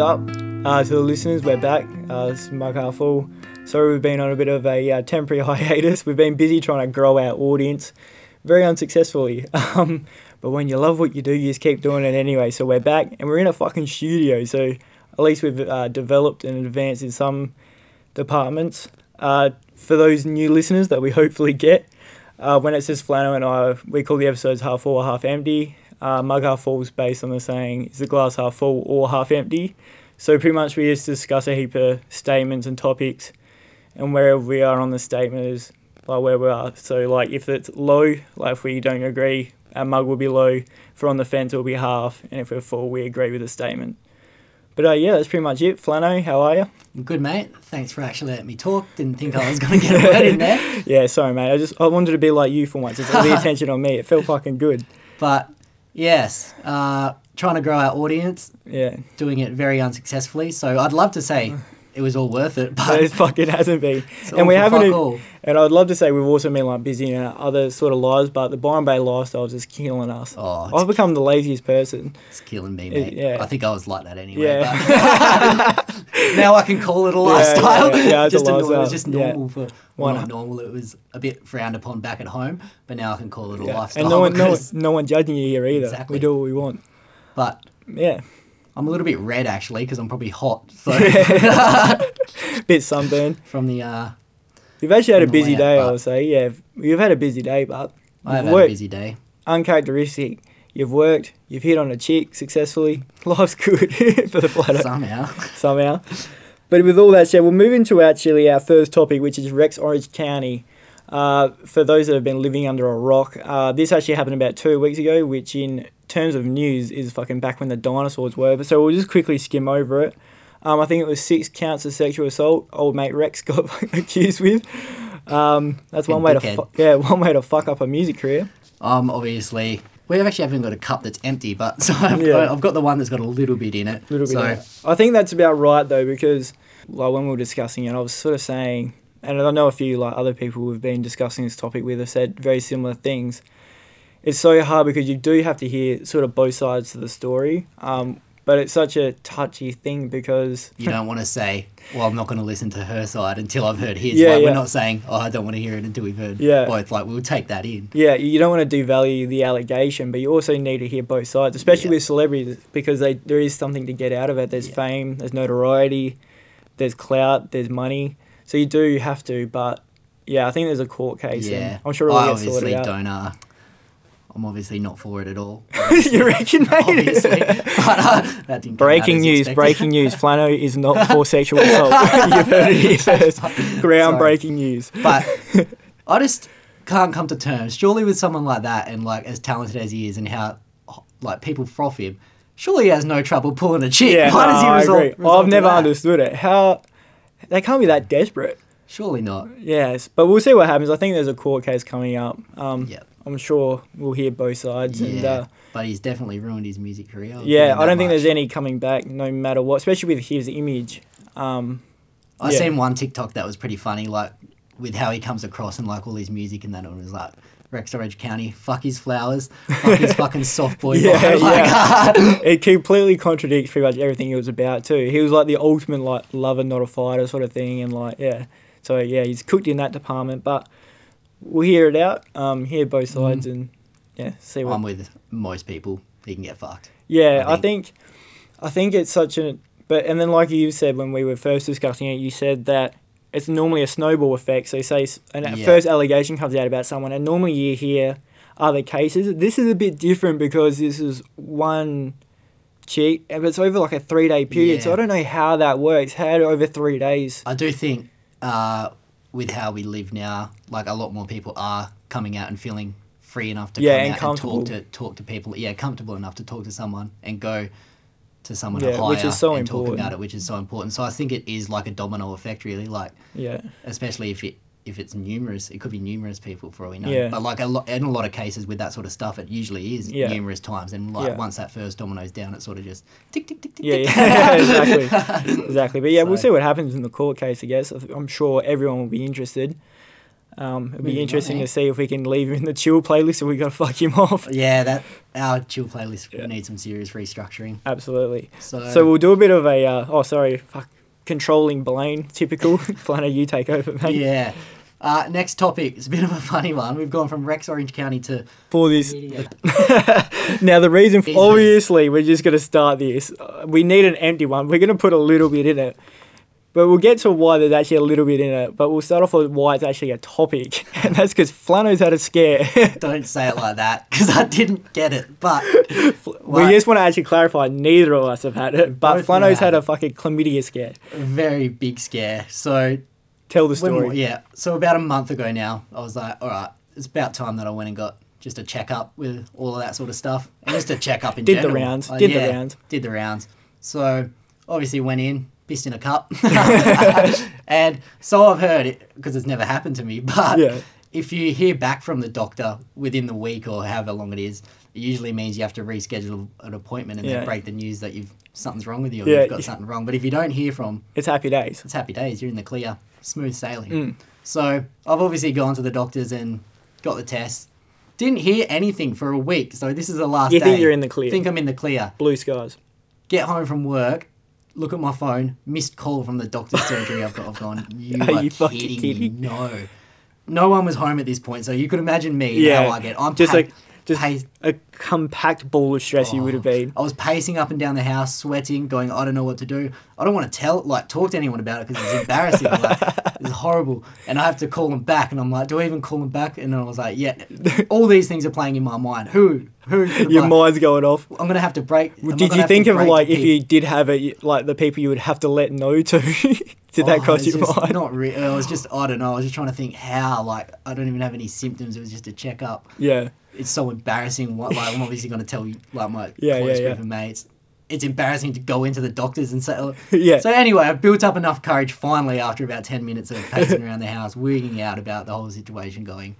up uh, to the listeners? We're back. Uh, this is Full. Sorry, we've been on a bit of a uh, temporary hiatus. We've been busy trying to grow our audience, very unsuccessfully. Um, but when you love what you do, you just keep doing it anyway. So we're back, and we're in a fucking studio. So at least we've uh, developed and advanced in some departments. Uh, for those new listeners that we hopefully get, uh, when it says Flano and I, we call the episodes half full half empty. Uh, mug half full is based on the saying, is the glass half full or half empty? So pretty much we just discuss a heap of statements and topics, and wherever we are on the statement is like where we are. So like if it's low, like if we don't agree, our mug will be low. If we're on the fence, it'll be half, and if we're full, we agree with the statement. But uh, yeah, that's pretty much it. Flano, how are you? Good, mate. Thanks for actually letting me talk. Didn't think I was going to get a word in there. Yeah, sorry, mate. I just I wanted to be like you for once. Just all the attention on me. It felt fucking good. But yes, uh, trying to grow our audience, Yeah, doing it very unsuccessfully. So I'd love to say it was all worth it, but it fucking hasn't been. and we haven't. fuck e- And I'd love to say we've also been like busy in our other sort of lives, but the Byron Bay lifestyle is just killing us. Oh, I've become the laziest person. it's killing me, it- mate. yeah. I think I was like that anyway. Yeah. but now I can call it a lifestyle. yeah, yeah, it's a just a nor- it was just Yeah. normal for. Why Well, not normal. It was a bit frowned upon back at home, but now I can call it a Yeah. lifestyle. And no one, no, one, no one judging you here either. Exactly. We do what we want. But Yeah, I'm a little bit red actually because I'm probably hot. So bit sunburned. from the uh, You've actually had a On the way busy day, I would say. Yeah, you've had a busy day, but I have you've had a busy day. uncharacteristic. You've worked. You've hit on a chick successfully. Life's good for the flat Somehow. somehow. But with all that said, we'll move into actually our first topic, which is Rex Orange County. Uh, for those that have been living under a rock, uh, this actually happened about two weeks ago, which in terms of news is fucking back when the dinosaurs were. But so we'll just quickly skim over it. Um, I think it was six counts of sexual assault. Old mate Rex got accused with. Um, that's one way to fu- yeah one way to fuck up a music career. Um, obviously, we actually haven't got a cup that's empty, but so I've, Yeah. got, I've got the one that's got a little bit in it. Little bit. So that. I think that's about right though, because like when we were discussing it, I was sort of saying, and I know a few like other people who've been discussing this topic with have said very similar things. It's so hard because you do have to hear sort of both sides to the story, um, but it's such a touchy thing because you don't want to say, "Well, I'm not going to listen to her side until I've heard his." Yeah, like, yeah. We're not saying, "Oh, I don't want to hear it until we've heard Yeah. both." Like we'll take that in. yeah, you don't want to devalue the allegation, but you also need to hear both sides, especially Yeah. with celebrities, because they there is something to get out of it. There's Yeah. fame, there's notoriety, there's clout, there's money. So you do have to, but yeah, I think there's a court case. Yeah, I'm sure it'll I get obviously sorted out. don't. Uh, I'm obviously not for it at all. you reckon, mate? obviously, but uh, that didn't breaking news! expected. Breaking news! Flano is not for sexual assault. You've heard it here first. Groundbreaking news. But I just can't come to terms. Surely with someone like that and like as talented as he is and how like people froth him, surely he has no trouble pulling a chick. Yeah, Why no, does he I resort, agree. resort I've never that? understood it. How they can't be that desperate. Surely not. Yes, but we'll see what happens. I think there's a court case coming up. Um, Yep. I'm sure we'll hear both sides. Yeah. And uh, but he's definitely ruined his music career. I'll yeah, I don't think much. there's any coming back, no matter what. Especially with his image. Um, I yeah. seen one TikTok that was pretty funny, like with how he comes across and like all his music and that it was like Rex Orange County, fuck his flowers, fuck his fucking soft boy Yeah. Like, it completely contradicts pretty much everything he was about too. He was like the ultimate like lover, not a fighter sort of thing, and like yeah. So yeah, he's cooked in that department, but we'll hear it out, um, hear both sides, and yeah, see what. I'm with most people. He can get fucked. yeah, I I think, I think it's such a. But and then like you said when we were first discussing it, you said that it's normally a snowball effect. So you say s- an Yeah. first allegation comes out about someone, and normally you hear other cases. This is a bit different because this is one cheat, but it's over like a three day period. So I don't know how that works. How over three days? I do think uh, with how we live now, like a lot more people are coming out and feeling free enough to Yeah, come and out comfortable. and talk to talk to people. Yeah, comfortable enough to talk to someone and go to someone Yeah, higher which is so and talk about it, which is so important. So I think it is like a domino effect, really. Like Yeah, especially if it if it's numerous, it could be numerous people for all we know. Yeah. But like a lot in a lot of cases with that sort of stuff, it usually is Yeah. numerous times, and like Yeah. once that first domino's down, it sort of just tick tick tick tick. yeah, tick. yeah, exactly, exactly. But yeah, we'll see what happens in the court case. I guess I'm sure everyone will be interested. Um, it'll be interesting eh? to see if we can leave him in the chill playlist or we got to fuck him off. Yeah, that our chill playlist Yeah. will need some serious restructuring. Absolutely. So, So we'll do a bit of a. Uh, oh, sorry. Fuck. Controlling Blaine. Typical. Flano, you take over, mate. yeah. Uh, next topic is a bit of a funny one. We've gone from Rex Orange County to For this. Now, the reason, Business. obviously, we're just going to start this. Uh, we need an empty one. We're going to put a little bit in it. But we'll get to why there's actually a little bit in it. But we'll start off with why it's actually a topic. And that's because Flano's had a scare. Don't say it like that because I didn't get it. But we What? just want to actually clarify neither of us have had it. But Flano's had had a fucking chlamydia scare. a very big scare. So Tell the when, story. yeah, so about a month ago now, I was like, all right, it's about time that I went and got just a checkup with all of that sort of stuff, and just a checkup in Did the general. rounds, Uh, did the yeah, rounds. Did the rounds. So obviously went in, pissed in a cup, and so I've heard it because it's never happened to me. But Yeah. if you hear back from the doctor within the week or however long it is, it usually means you have to reschedule an appointment and Yeah. then break the news that you've something's wrong with you or Yeah. you've got something wrong. But if you don't hear from It's happy days. it's happy days. You're in the clear, smooth sailing. Mm. So I've obviously gone to the doctors and got the test. Didn't hear anything for a week. So this is the last You day. think you're in the clear. Think I'm in the clear. Blue skies. Get home from work. Look at my phone. Missed call from the doctor's surgery. I've got. I've gone. You Are are, you fucking kidding, kidding? me? No. No one was home at this point, so you could imagine me Yeah. how I get. I'm Just pa- like just pace- a compact ball of stress you would have oh, been. I was pacing up and down the house, sweating, going, I don't know what to do. I don't want to tell, like, talk to anyone about it because it's embarrassing. like, it's horrible. And I have to call them back. And I'm like, do I even call them back? And then I was like, yeah, all these things are playing in my mind. Who? Who? could Your I- mind's going off. I'm going to have to break. Did gonna you have to think of break like the if you did have it, you- like the people you would have to let know to? did that Oh, cross it's your just mind? Not really. I was just, I don't know. I was just trying to think how. Like, I don't even have any symptoms. It was just a checkup. Yeah, it's so embarrassing. What like I'm obviously going to tell you like my Yeah, close yeah, group yeah. of mates. It's embarrassing to go into the doctors and say. oh. yeah. So anyway, I built up enough courage finally after about ten minutes of pacing around the house, wigging out about the whole situation, going,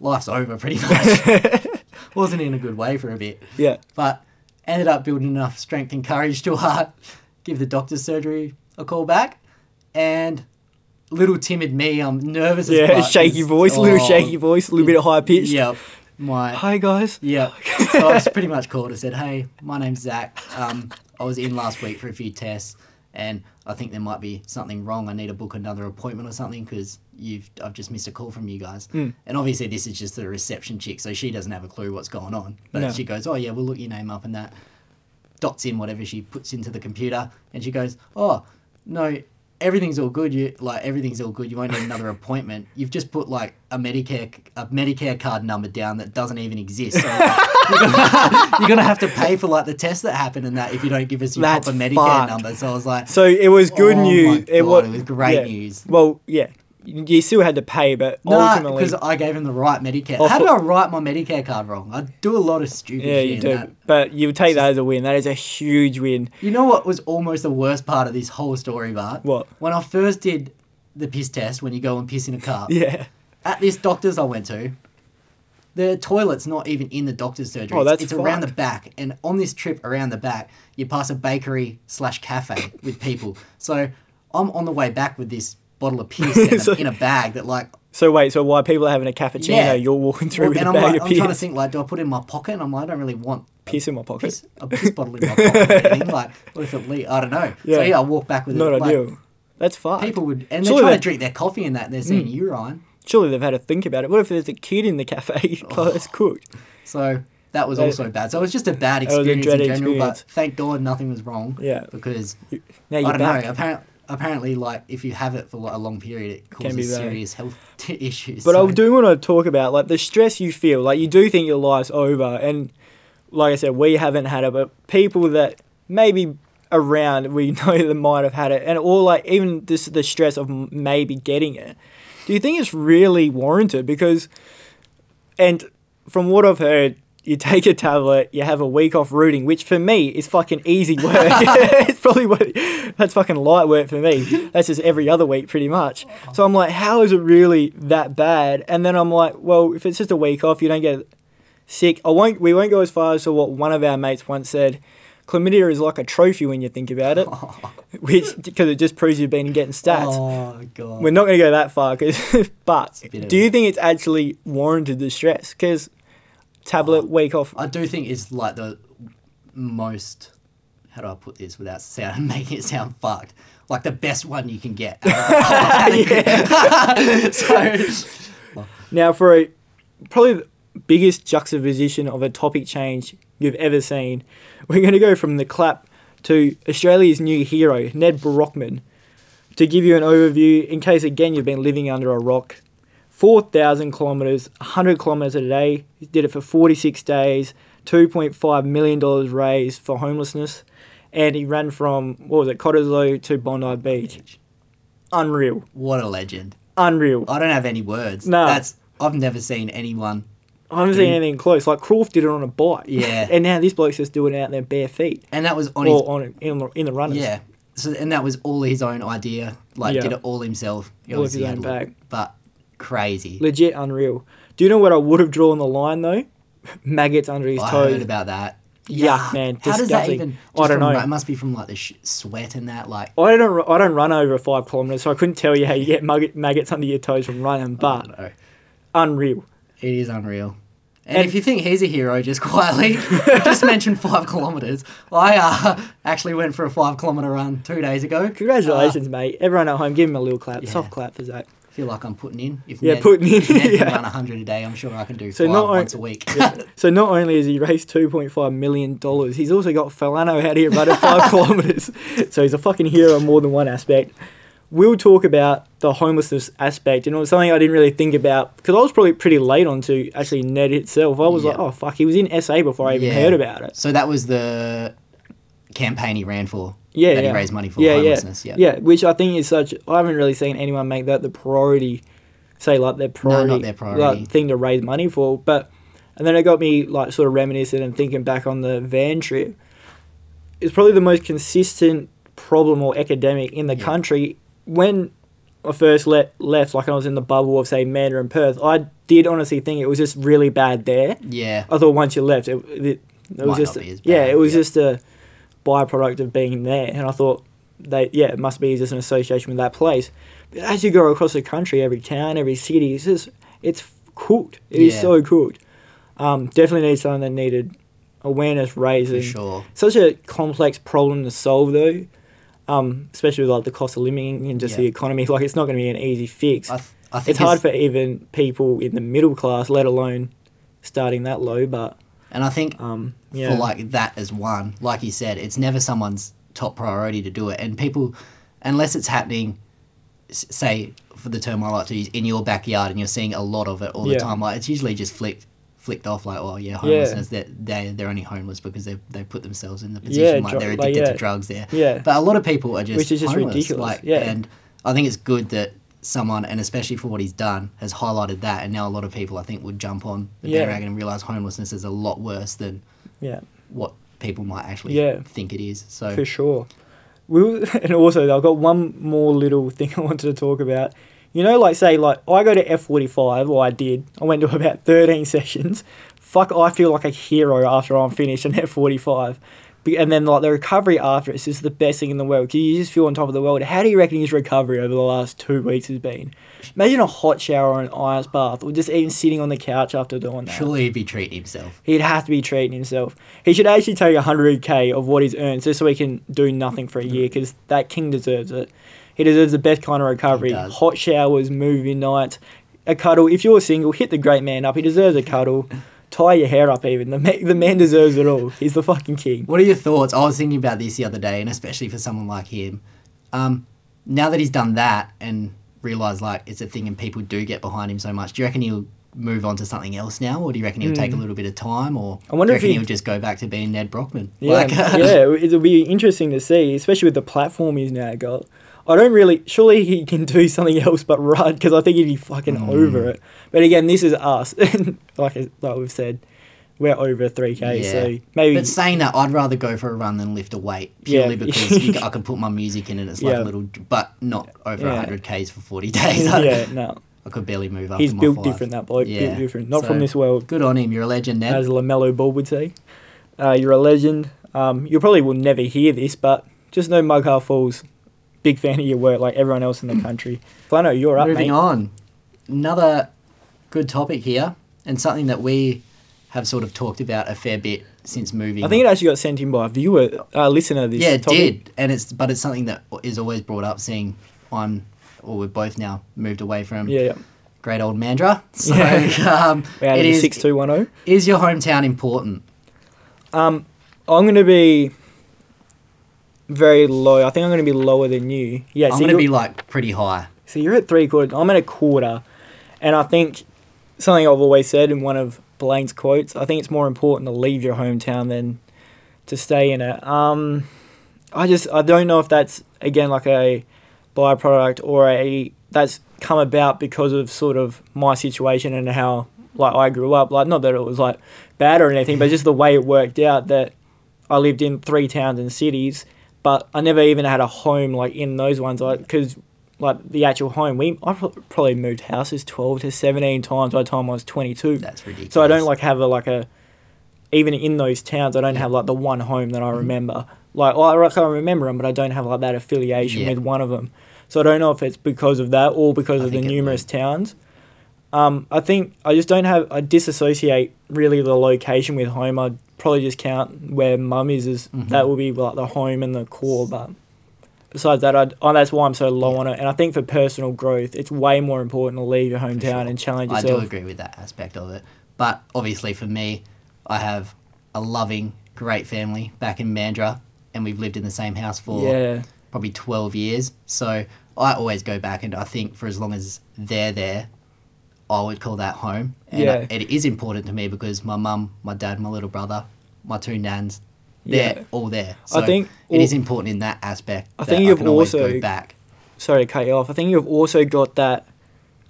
life's over pretty much. Wasn't in a good way for a bit, yeah. but ended up building enough strength and courage to uh, give the doctor's surgery a call back, and. Little timid me, I'm nervous. as Yeah, shaky voice, a little oh, shaky voice, a little bit of high pitched. Yep. My Hi guys. yeah. So I just pretty much called and said, "Hey, my name's Zach. Um, I was in last week for a few tests, and I think there might be something wrong. I need to book another appointment or something because you've I've just missed a call from you guys. Mm. And obviously, this is just the reception chick, so she doesn't have a clue what's going on. But No. she goes, "Oh yeah, we'll look your name up and that." Dots in whatever she puts into the computer, and she goes, "Oh no." Everything's all good. You like everything's all good. You won't need another appointment. You've just put like a Medicare a Medicare card number down that doesn't even exist. So like, you're, gonna, you're gonna have to pay for like the tests that happened and that if you don't give us your That's proper Medicare fucked. number. So I was like, So it was good Oh news. it, was, it was great yeah. news. Well, yeah, you still had to pay, but no, ultimately, because I gave him the right Medicare. How did I write my Medicare card wrong? I do a lot of stupid yeah, shit. you do. that. But you take that as a win. That is a huge win. You know what was almost the worst part of this whole story, Bart? What? When I first did the piss test, when you go and piss in a cup, Yeah. at this doctor's I went to, the toilet's not even in the doctor's surgery. Oh, It's- that's it's around the back. And on this trip around the back, you pass a bakery slash cafe with people. So I'm on the way back with this bottle of piss in, a, So- in a bag that like So wait, so while people are having a cappuccino, Yeah. you're walking through with and a I'm bag like of I'm trying to think like do I put it in my pocket? And I'm like I don't really want Piss in my pocket. piss, a piss bottle in my pocket. Like what if it leak? I don't know. Yeah. So yeah, I walk back with Not it. Like, ideal. That's fine. People would and they're Surely trying they- to drink their coffee in that and they're seeing hmm. urine. Surely they've had to think about it. What if there's a kid in the cafe? oh, it's cooked. So that was also bad. So it was just a bad was a experience in general. experience. But thank God nothing was wrong. Yeah. Because Now I you're don't back. know. Apparently, apparently, like if you have it for like, a long period, it causes serious health issues. But so, I do want to talk about like the stress you feel. Like you do think your life's over, and like I said, we haven't had it, but people that maybe around we know that might have had it, and or like even this the stress of maybe getting it. Do you think it's really warranted? Because, and from what I've heard. You take a tablet, you have a week off rooting, which for me is fucking easy work. it's probably what that's fucking light work for me. That's just every other week, pretty much. So I'm like, how is it really that bad? And then I'm like, well, if it's just a week off, you don't get sick. I won't. We won't go as far as to what one of our mates once said, chlamydia is like a trophy when you think about it, which because it just proves you've been getting stats. Oh god. We're not going to go that far, 'cause- but a bit of do you think it's actually warranted the stress? Because tablet um, Oh. week off. I do think it's like the most. How do I put this without sound making it sound fucked? Like the best one you can get. so Now, for a probably the biggest juxtaposition of a topic change you've ever seen, we're going to go from the clap to Australia's new hero, Nedd Brockmann. To give you an overview, in case again you've been living under a rock, 4,000 kilometres, 100 kilometres a day. He did it for 46 days, $2.5 million raised for homelessness. And he ran from, what was it, Cottesloe to Bondi Beach. Unreal. what a legend. Unreal. I don't have any words. No. That's I've never seen anyone. I haven't seen anything close. Like Croft did it on a bike. Yeah. and now this bloke's just doing it out there bare feet. And that was on his on in the, in the runners. Yeah. So and that was all his own idea. Like Yeah. did it all himself. He All his own bag. But crazy. Legit unreal. Do you know what I would have drawn the line though? Maggots under his I toes. heard about that. Yuck, man. How does that Disgusting. even? I don't from- know. It must be from like the sh- sweat and that. Like I don't. I don't run over five kilometers, so I couldn't tell you how you get maggot, maggots under your toes from running. But unreal. It is unreal. And, And- if you think he's a hero, just quietly, just mentioned five kilometers. I uh, actually went for a five kilometer run two days ago. Congratulations, mate. Everyone at home, give him a little clap. Yeah. Soft clap for Zach. Feel like I'm putting in. If Yeah, Nedd, putting in, Nedd yeah. can run hundred a day, I'm sure I can do So five not on- once a week. So not only has he raised two point five million dollars, he's also got Flano out here running five kilometers. So he's a fucking hero in more than one aspect. We'll talk about the homelessness aspect, and it was something I didn't really think about because I was probably pretty late onto actually Nedd itself. I was like, oh fuck, he was in SA before I even Yeah. heard about it. so that was the campaign he ran for. Yeah, that yeah. he raised money for yeah, homelessness. Yeah. Yeah. yeah, which I think is such. I haven't really seen anyone make that the priority, say like their priority, no, not their priority. like, thing to raise money for. But and then it got me like sort of reminiscing and thinking back on the van trip. It's probably the most consistent problem or epidemic in the Yeah. country. When I first let, left, like I was in the bubble of say Mandurah and Perth, I did honestly think it was just really bad there. Yeah. I thought once you left, it, it, it was Might just not be as yeah, it was yeah. just a byproduct of being there, and I thought they yeah, it must be just an association with that place. But as you go across the country, every town, every city, it's just it's cooked. It is Yeah. so cooked. Um, definitely needs something that needed awareness raising. sure. Such a complex problem to solve though. Um, especially with like the cost of living and just Yeah. the economy, like it's not going to be an easy fix. I, th- I think it's hard for even people in the middle class, let alone starting that low. But and I think um, yeah, for like that as one. Like you said, it's never someone's top priority to do it, and people, unless it's happening, say for the term I like to use, in your backyard, and you're seeing a lot of it all Yeah. the time. Like it's usually just flicked flicked off like, oh yeah, homelessness. They're, they they're only homeless because they they put themselves in the position like dr- they're like, addicted yeah. to drugs there. yeah, But a lot of people are just Which is just homeless, ridiculous, Like, yeah. and I think it's good that someone, and especially for what he's done, has highlighted that. And now a lot of people, I think, would jump on the Yeah. bandwagon and realize homelessness is a lot worse than yeah, what people might actually Yeah. think it is. So for sure. We and also I've got one more little thing I wanted to talk about. You know, like say like I go to F forty five, or I did. I went to about thirteen sessions. Fuck, I feel like a hero after I'm finished in F forty five. And then like the recovery after it's just the best thing in the world. you just feel on top of the world. How do you reckon his recovery over the last two weeks has been? Imagine a hot shower or an ice bath, or just even sitting on the couch after doing that. surely he'd be treating himself. He'd have to be treating himself. He should actually take 100k of what he's earned just so he can do nothing for a year mm. because that king deserves it. He deserves the best kind of recovery. Hot showers, movie nights, a cuddle. If you're single, hit the great man up. He deserves a cuddle. Tie your hair up even. The, ma- the man deserves it all. He's the fucking king. What are your thoughts? I was thinking about this the other day, and especially for someone like him. Um, now that he's done that and realised like it's a thing and people do get behind him so much, do you reckon he'll move on to something else now, or do you reckon he'll take a little bit of time, or Hmm. I wonder do you if reckon he- he'll just go back to being Nedd Brockmann? Yeah, Like, yeah, it'll be interesting to see, especially with the platform he's now got. I don't really. Surely he can do something else but run because I think he'd be fucking Mm. over it. But again, this is us. like like we've said, we're over three k. Yeah. So maybe But saying that, I'd rather go for a run than lift a weight purely Yeah. because you, I can put my music in and it's like Yeah. a little, but not over. 100 k's for 40 days. yeah, no, I could barely move up. he's built different. That bloke Yeah. built different. Not So- from this world, Good on him. You're a legend, Nedd. as LaMelo Ball would say. Uh, you're a legend. Um, you probably will never hear this, but just know Mug Half Full's, big fan of your work, like everyone else in the country. Flano, you're up, Moving mate. on, another good topic here, and something that we have sort of talked about a fair bit since moving. I think it actually got sent in by a viewer, uh, listener. This yeah, it topic. did, and it's but it's something that is always brought up. Seeing I'm, or we've both now moved away from Yeah, yeah. great old Mandurah. So Yeah. um, it is. six two one zero. Is your hometown important? Um, I'm gonna be very low. I think I'm gonna be lower than you. Yeah, I'm so going to be like pretty high. so you're at three quarters. I'm at a quarter, and I think something I've always said in one of Blaine's quotes. I think it's more important to leave your hometown than to stay in it. Um, I just I don't know if that's again like a byproduct or a that's come about because of sort of my situation and how like I grew up. Like not that it was like bad or anything, but just the way it worked out that I lived in three towns and cities, but I never even had a home like in those ones. Like because like the actual home, we I probably moved houses twelve to seventeen times by the time I was twenty two. That's ridiculous. So I don't like have a like a even in those towns I don't have like the one home that I Mm-hmm. remember. Like well, I can remember them, but I don't have like that affiliation Yeah. with one of them. So I don't know if it's because of that or because I of the numerous towns. Um, I think I just don't have I disassociate really the location with home. I'd probably just count where mum is as Mhm. that will be like the home and the core. But besides that, I oh, that's why I'm so low Yeah. on it. And I think for personal growth, it's way more important to leave your hometown sure. and challenge I yourself. do agree with that aspect of it. But obviously, for me, I have a loving, great family back in Mandurah, and we've lived in the same house for Yeah. probably 12 years. So I always go back, and I think for as long as they're there, I would call that home. And Yeah. it is important to me because my mum, my dad, my little brother, my two nans, they're Yeah. all there. I So think it is important in that aspect. I that think you've can also- go back. sorry to cut you off. I think you've also got that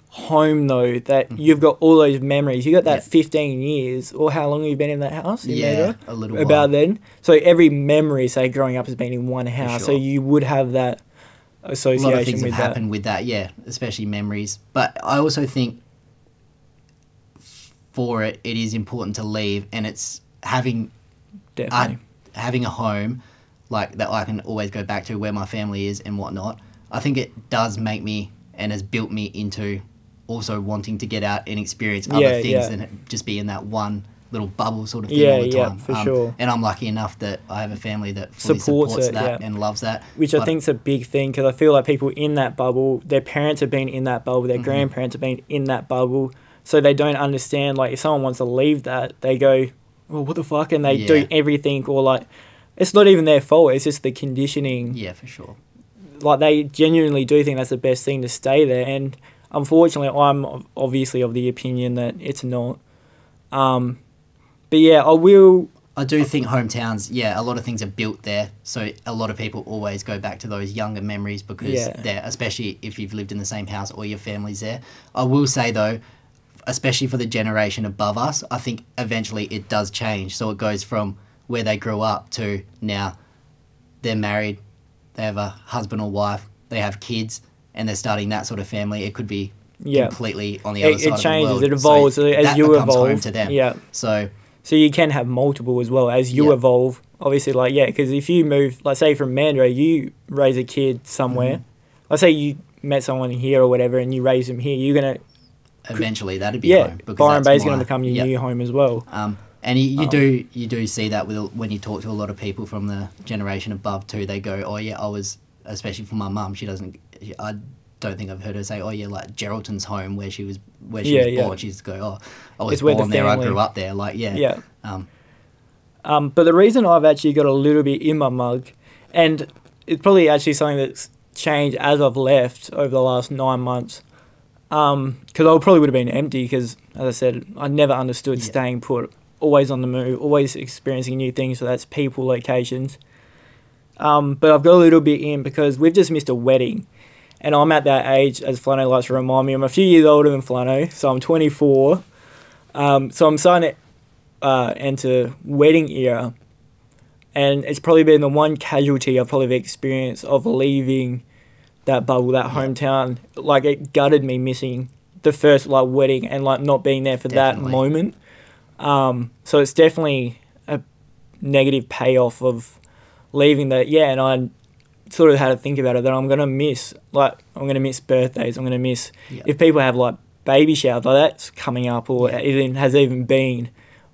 home though that Mhm. you've got all those memories. You got that Yeah. 15 years or how long have you been in that house? in Yeah, a little bit. About while. then. So every memory, say growing up, has been in one house. So you would have that association. a lot of things with have that. happened with that, yeah, especially memories. But I also think for it, it is important to leave, and it's having Definitely. I, having a home like that I can always go back to where my family is and whatnot. I think it does make me and has built me into also wanting to get out and experience other Yeah, things yeah. than just be in that one little bubble sort of thing Yeah, all the time. yeah, time. Um, for sure. And I'm lucky enough that I have a family that fully Supports supports, it, that and loves that. Which I think is a big thing because I feel like people in that bubble, their parents have been in that bubble, their Mhm. grandparents have been in that bubble, so they don't understand. Like if someone wants to leave that, they go, "Well, what the fuck?" and they Yeah. do everything, or like it's not even their fault. It's just the conditioning. Yeah, for sure. Like they genuinely do think that's the best thing to stay there, and unfortunately, I'm obviously of the opinion that it's not. Um, but yeah, I will. I do think hometowns, yeah, a lot of things are built there. So a lot of people always go back to those younger memories because Yeah. they're, especially if you've lived in the same house or your family's there. I will say though, especially for the generation above us, I think eventually it does change. So it goes from where they grew up to now they're married, they have a husband or wife, they have kids, and they're starting that sort of family. It could be Yeah, completely on the other it, side it of the world. It evolves So as you evolve. to them. Yeah. So So you can have multiple as well as you Yeah. evolve. Obviously, like yeah, because if you move, like say from Mandurah, you raise a kid somewhere. Mhm. Let's say you met someone here or whatever, and you raise them here. You're gonna eventually that'd be yeah, home. because Byron Bay's gonna become your yeah. new home as well. Um, and you, you Um, do you do see that with when you talk to a lot of people from the generation above too. They go, oh yeah, I was especially for my mum. She doesn't. I don't think I've heard her say, oh yeah, like Geraldton's home where she was where she Yeah, was yeah. born. She's go, oh, I was It's where the born there. I grew up there. Like yeah, Yeah. Um, Um, but the reason I've actually got a little bit in my mug, and it's probably actually something that's changed as I've left over the last nine months. Because I probably would have been empty because, as I said, I never understood Yeah. staying put, always on the move, always experiencing new things. So that's people, locations. Um, but I've got a little bit in because we've just missed a wedding. And I'm at that age, as Flano likes to remind me, I'm a few years older than Flano, so I'm 24. Um, so I'm starting to uh, enter wedding era. And it's probably been the one casualty I've probably experienced of leaving that bubble, that hometown. Like it gutted me missing the first like wedding and like not being there for Definitely. that moment. Um, so it's definitely a negative payoff of leaving that. Yeah, and I sort of had to think about it that I'm gonna miss like I'm gonna miss birthdays. I'm gonna miss if people have like baby showers like that's coming up or even has even been.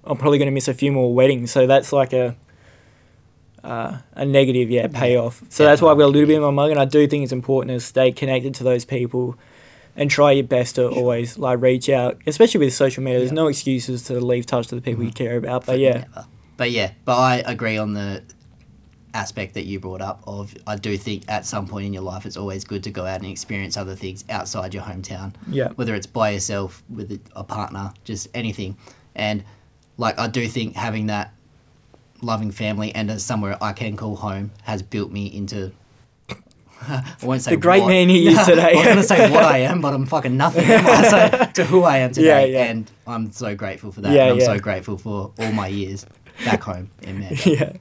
I'm probably gonna miss a few more weddings. So that's like a uh, a negative, yeah, payoff. So that's why I've got a little bit in my mug, and I do think it's important to stay connected to those people and try your best to always like reach out, especially with social media. There's no excuses to leave touch to the people you Mhm. care about. But yeah, never. But yeah, but I agree on the aspect that you brought up of I do think at some point in your life it's always good to go out and experience other things outside your hometown. yeah, Whether it's by yourself, with a partner, just anything. And like I do think having that loving family and a somewhere I can call home has built me into I won't say The great what- man he is today. I was gonna say what I am, but I'm fucking nothing. So, to who I am today, Yeah, yeah. and I'm so grateful for that. Yeah, and I'm so grateful for all my years back home in Manchester. yeah.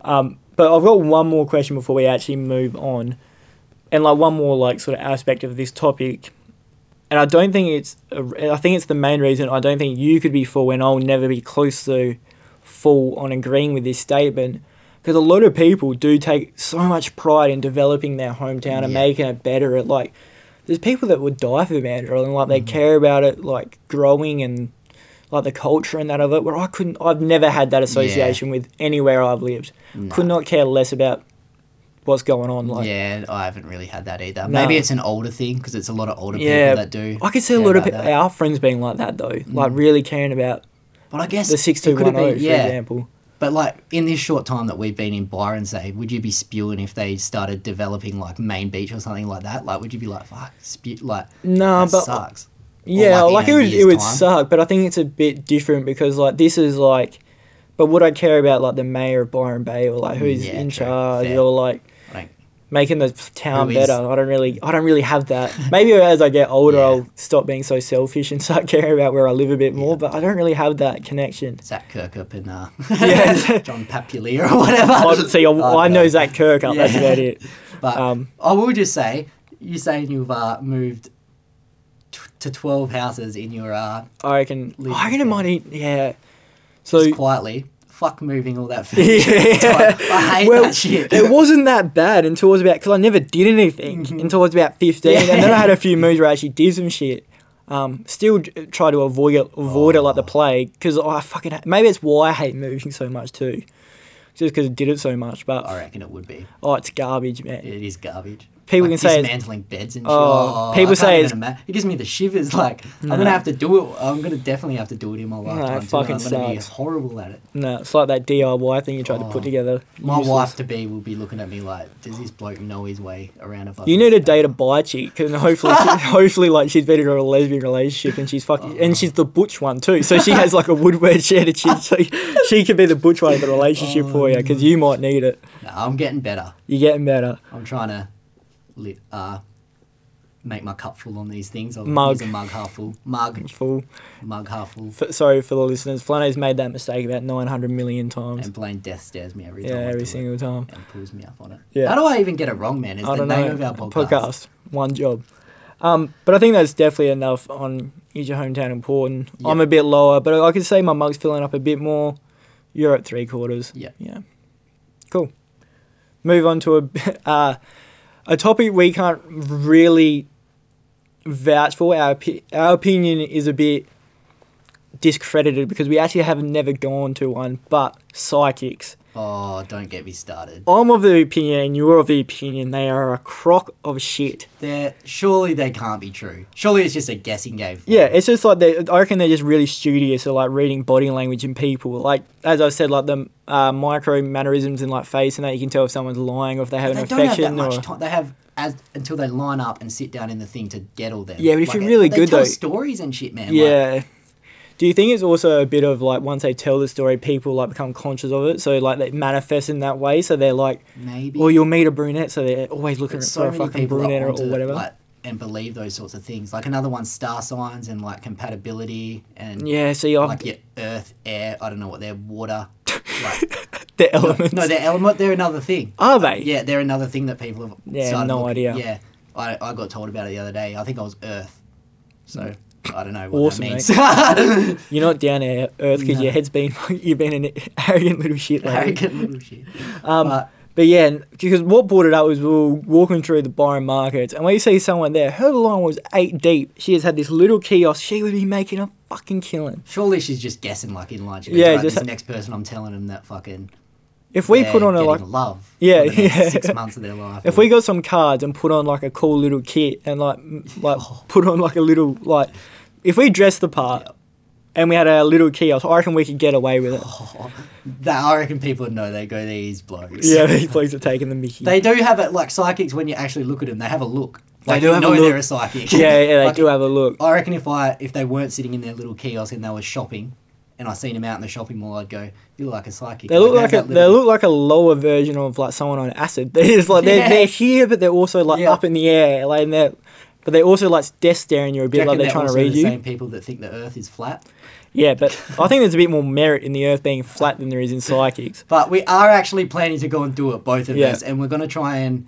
Um, but I've got one more question before we actually move on, and like one more like sort of aspect of this topic, and I don't think it's a, I think it's the main reason I don't think you could be full, and I'll never be close to full on agreeing with this statement. Because a lot of people do take so much pride in developing their hometown and Yeah. making it better. At like, there's people that would die for Mandurah and like they Mhm. care about it, like growing and like the culture and that of it. Where I couldn't, I've never had that association with anywhere I've lived. Nah. Could not care less about what's going on. Like, yeah, I haven't really had that either. No. Maybe it's an older thing because it's a lot of older Yeah, people that do. I could see a lot of pe- our friends being like that though, like Mm. really caring about But I guess the six two could one have for yeah. example. But like in this short time that we've been in Byron, say, eh, would you be spewing if they started developing like Main Beach or something like that? Like, would you be like, fuck, spew, like No, that but sucks. yeah, like, like, it would it would time. suck, but I think it's a bit different because like this is like, but would I care about like the mayor of Byron Bay or like who's Yeah, in true, charge fair. or Like, making the town better? I don't really, I don't really have that. Maybe as I get older, Yeah. I'll stop being so selfish and start caring about where I live a bit more. Yeah. But I don't really have that connection. Zak Kirkup and uh, Yeah. John Papulia or whatever. I, see, I, Oh, I know no. Zak Kirkup. That's Yeah. about it. But Um, I will just say, you're saying you've uh, moved t- to 12 houses in your uh, I reckon. Live I reckon it might. Yeah. So just quietly. Fuck moving all that furniture. Yeah. I hate well, that shit. it wasn't that bad until it was about because I never did anything Mhm. until I was about fifteen, Yeah. and then I had a few moves where I actually did some shit. Um, still try to avoid it, avoid it like the Oh. plague because I fucking ha- maybe it's why I hate moving so much too, just because I did it so much. But I reckon it would be. oh, it's garbage, man. It is garbage. People Like can say dismantling beds and shit. Oh, Oh, people say it's- ima- it gives me the shivers. Like I'm gonna have to do it. I'm gonna definitely have to do it in my lifetime. it fucking I'm gonna sucks. be horrible at it. No, it's like that DIY thing you tried to put Oh. together. My Useless. wife to be will be looking at me like, does this bloke know his way around a fucking? You need to state?" date a bi chick, and hopefully, hopefully, like she's been in a lesbian relationship, and she's fucking, and oh. she's the butch one too. So she has like a woodward shed, and she, so she could be the butch one in the relationship oh, for you, because you might need it. Nah, I'm getting better. You're getting better. I'm trying to, li- uh, make my cup full on these things. I'll Mug. use a mug half full. Mug, Full. mug half full. F- sorry for the listeners. Flano's made that mistake about 900 million times. And Blaine death stares me every time. Yeah, I every single it time. And pulls me up on it. Yeah. How do I even get it wrong, man? Is I the name know. of our podcast. One job. Um, but I think that's definitely enough on is your hometown important. Yeah. I'm a bit lower, but I could say my mug's filling up a bit more. You're at three quarters. Yeah. Yeah. Cool. Move on to a uh, a topic we can't really vouch for. Our our opinion is a bit discredited because we actually have never gone to one. But psychics. Oh, don't get me started. I'm of the opinion, you're of the opinion, they are a crock of shit. They're surely they can't be true. Surely it's just a guessing game. Yeah, them. it's just like they. I reckon they're just really studious at like reading body language in people. Like as I said, like the uh, micro mannerisms in like face, and that you can tell if someone's lying or if they have they an don't have that much or time. They have as until they line up and sit down in the thing to get all them. Yeah, but if you're it- really they good, tell though- stories and shit, man. Like, yeah. Do you think it's also a bit of like once they tell the story, people like become conscious of it, so like they manifest in that way, so they're like, maybe. or you'll meet a brunette, so they're always looking But for so a many fucking people brunette or, or whatever. Like, and believe those sorts of things. Like another one, star signs and like compatibility and yeah, see, I've, like your earth, air. I don't know what they're water. Like the no, elements. no, they're element. They're another thing. Are they? Yeah, they're another thing that people have. Yeah, no looking- idea. Yeah, I, I got told about it the other day. I think I was Earth. So I don't know what Awesome, that means. Awesome, I don't know what Awesome, that means. You're not down to earth because No. your head's been you've been an arrogant little shit lately. Arrogant little shit. Um, But- but yeah, because what brought it up was we were walking through the Byron markets, and we see someone there. Her line was eight deep. She has had this little kiosk. She would be making a fucking killing. Surely she's just guessing like in line. She goes, Yeah, right, just- this next person I'm telling them that fucking If we put on a like, love Yeah, for the next yeah. six months of their life. if or- we got some cards and put on like a cool little kit and like like put on like a little like, if we dressed the part. Yeah. And we had a little kiosk. Oh, I reckon we could get away with it. that I reckon people would know they go these blokes. Yeah, these blokes are taking the Mickey. They do have it like psychics when you actually look at them. They have a look. They do have a know look. they're a psychic. yeah, yeah, they Like, do have a look. I reckon if I if they weren't sitting in their little kiosk and they were shopping, and I seen them out in the shopping mall, I'd go, "You look like a psychic." They look Like, like a they look like a lower version of like someone on acid. They're just like they're, Yeah. they're here, but they're also like Yeah. up in the air, like and they're, but they're also like death staring you a bit, like they're trying to read the you. Same people that think the Earth is flat. Yeah, but I think there's a bit more merit in the Earth being flat than there is in psychics. But we are actually planning to go and do it, both of Yeah. us, and we're going to try and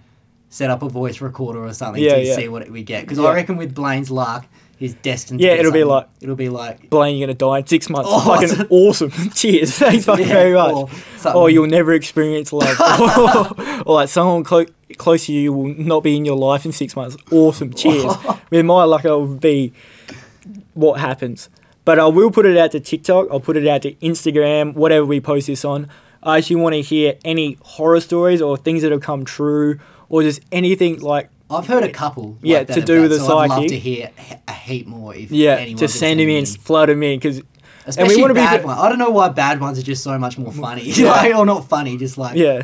set up a voice recorder or something Yeah, to yeah. see what we get. Because. I reckon with Blaine's luck, he's destined. Yeah, it'll be like- it'll be like Blaine, you're gonna die in six months. Oh, fucking awesome. Cheers. Thanks fucking Yeah, very much. or. Oh, you'll never experience love. or like someone clo- close to you will not be in your life in six months. Awesome. Cheers. With my luck, it will be what happens. But I will put it out to TikTok. I'll put it out to Instagram, whatever we post this on. I actually want to hear any horror stories or things that have come true or just anything like I've heard a couple. Yeah, like to do that, with the so I'd love to hear a heap more. If yeah, just could send him in, flood him in because Especially wanna be bad the- ones. I don't know why bad ones are just so much more funny. Yeah. like, or not funny, just like yeah,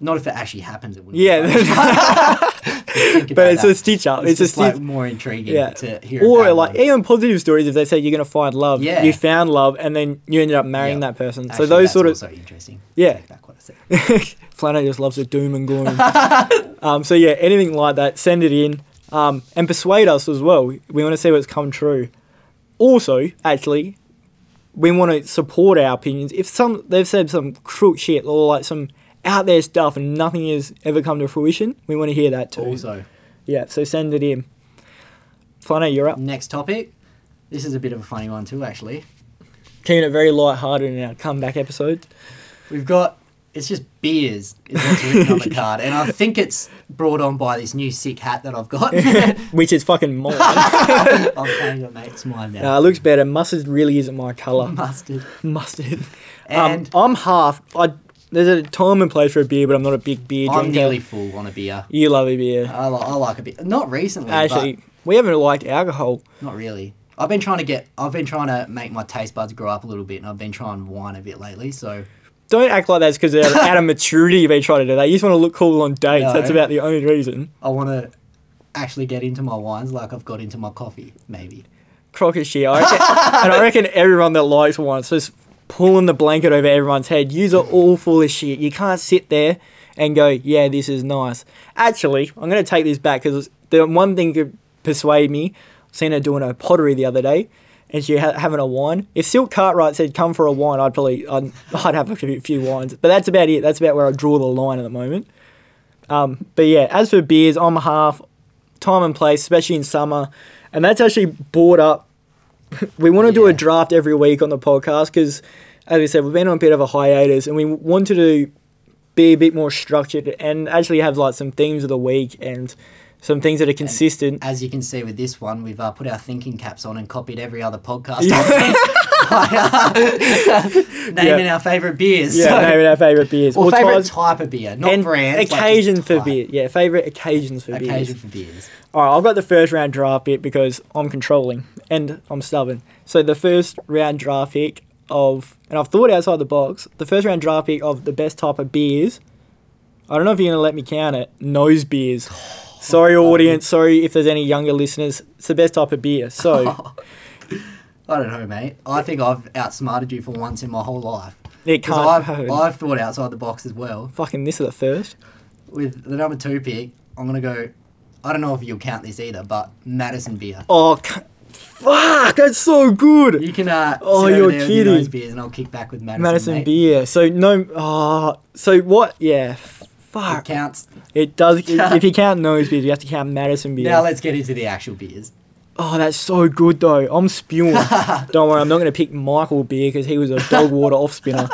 not if it actually happens. It wouldn't. yeah. Be but it's that. a stitch up. It's, It's, a just stitch. like more intriguing yeah. to hear. Or like one. even positive stories if they say you're gonna find love. Yeah. You found love and then you ended up marrying Yeah. that person. Actually, so those sort of also interesting. yeah. Back what I said. Flano just loves the doom and gloom. um, so yeah, anything like that, send it in um, and persuade us as well. We want to see what's come true. Also, actually, we want to support our opinions. If some they've said some crook shit or like some out there stuff and nothing has ever come to fruition, we want to hear that too. Also, Yeah, so send it in. Flano, you're up. next topic. This is a bit of a funny one too, actually. Keeping it very light-hearted in our comeback episode. We've got it's just beers is what's written on the card, and I think it's brought on by this new sick hat that I've got. Which is fucking mine. Change my mate's mind uh, now. it looks better. Mustard really isn't my colour. Mustard. Mustard. And um, I'm half. I there's a time and place for a beer, but I'm not a big beer drinker. I'm nearly full on a beer. You love a beer. I, li- I like a bit. Not recently, Actually, we haven't liked alcohol. not really. I've been trying to get. I've been trying to make my taste buds grow up a little bit, and I've been trying wine a bit lately. So Don't act like that's because they're out of maturity they try to do that. You just want to look cool on dates. No. That's about the only reason. I want to actually get into my wines like I've got into my coffee, maybe. Crock of shit. I reckon, and I reckon everyone that likes wine is just pulling the blanket over everyone's head. Yous are all full of shit. You can't sit there and go, yeah, this is nice. Actually, I'm going to take this back because the one thing could persuade me. Seen her doing a pottery the other day, and she ha- having a wine. If Silk Cartwright said come for a wine, I'd probably I'd, I'd have a few, few wines. But that's about it. That's about where I draw the line at the moment. Um, but yeah, as for beers, I'm half time and place, especially in summer, and that's actually brought up. we want to do a draft every week on the podcast because, as we said, we've been on a bit of a hiatus, and we wanted to be a bit more structured and actually have like some themes of the week and some things that are consistent. As you can see with this one, we've uh, put our thinking caps on and copied every other podcast. Yeah. Naming our favourite beers. yeah, so- naming our favorite beers or Or favourite type of beer, not and brands. like occasion for type. beer. Yeah, favorite occasions for Occasion beers. Occasion for beers. All right, I've got the first round draft pick because I'm controlling and I'm stubborn. So the first round draft pick of, and I've thought outside the box. The first round draft pick of the best type of beers. I don't know if you're gonna let me count it. Nose beers. Sorry, audience. Sorry if there's any younger listeners. It's the best type of beer. So I don't know, mate. I think I've outsmarted you for once in my whole life. it Because can't. I've, happen. I've thought outside the box as well. Fucking this is the first. With the number two pick, I'm going to go. I don't know if you'll count this either, but Madison beer. Oh, c- fuck! That's so good. You can uh, Oh, you're there with your kidding. beers, and I'll kick back with Madison. Beer. Madison mate. beer. So no. Oh, so what? Yeah. It counts. It does. if you count nose beers, you have to count Madison beer. Now let's get into the actual beers. Oh, that's so good though. I'm spewing. Don't worry, I'm not going to pick Michael beer because he was a dog water off spinner.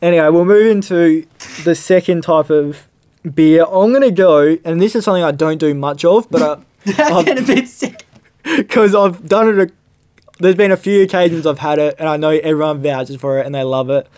Anyway, we'll move into the second type of beer. I'm going to go, and this is something I don't do much of, but uh, I'm getting a bit sick. because I've done it. A, there's been a few occasions I've had it, and I know everyone vouches for it and they love it.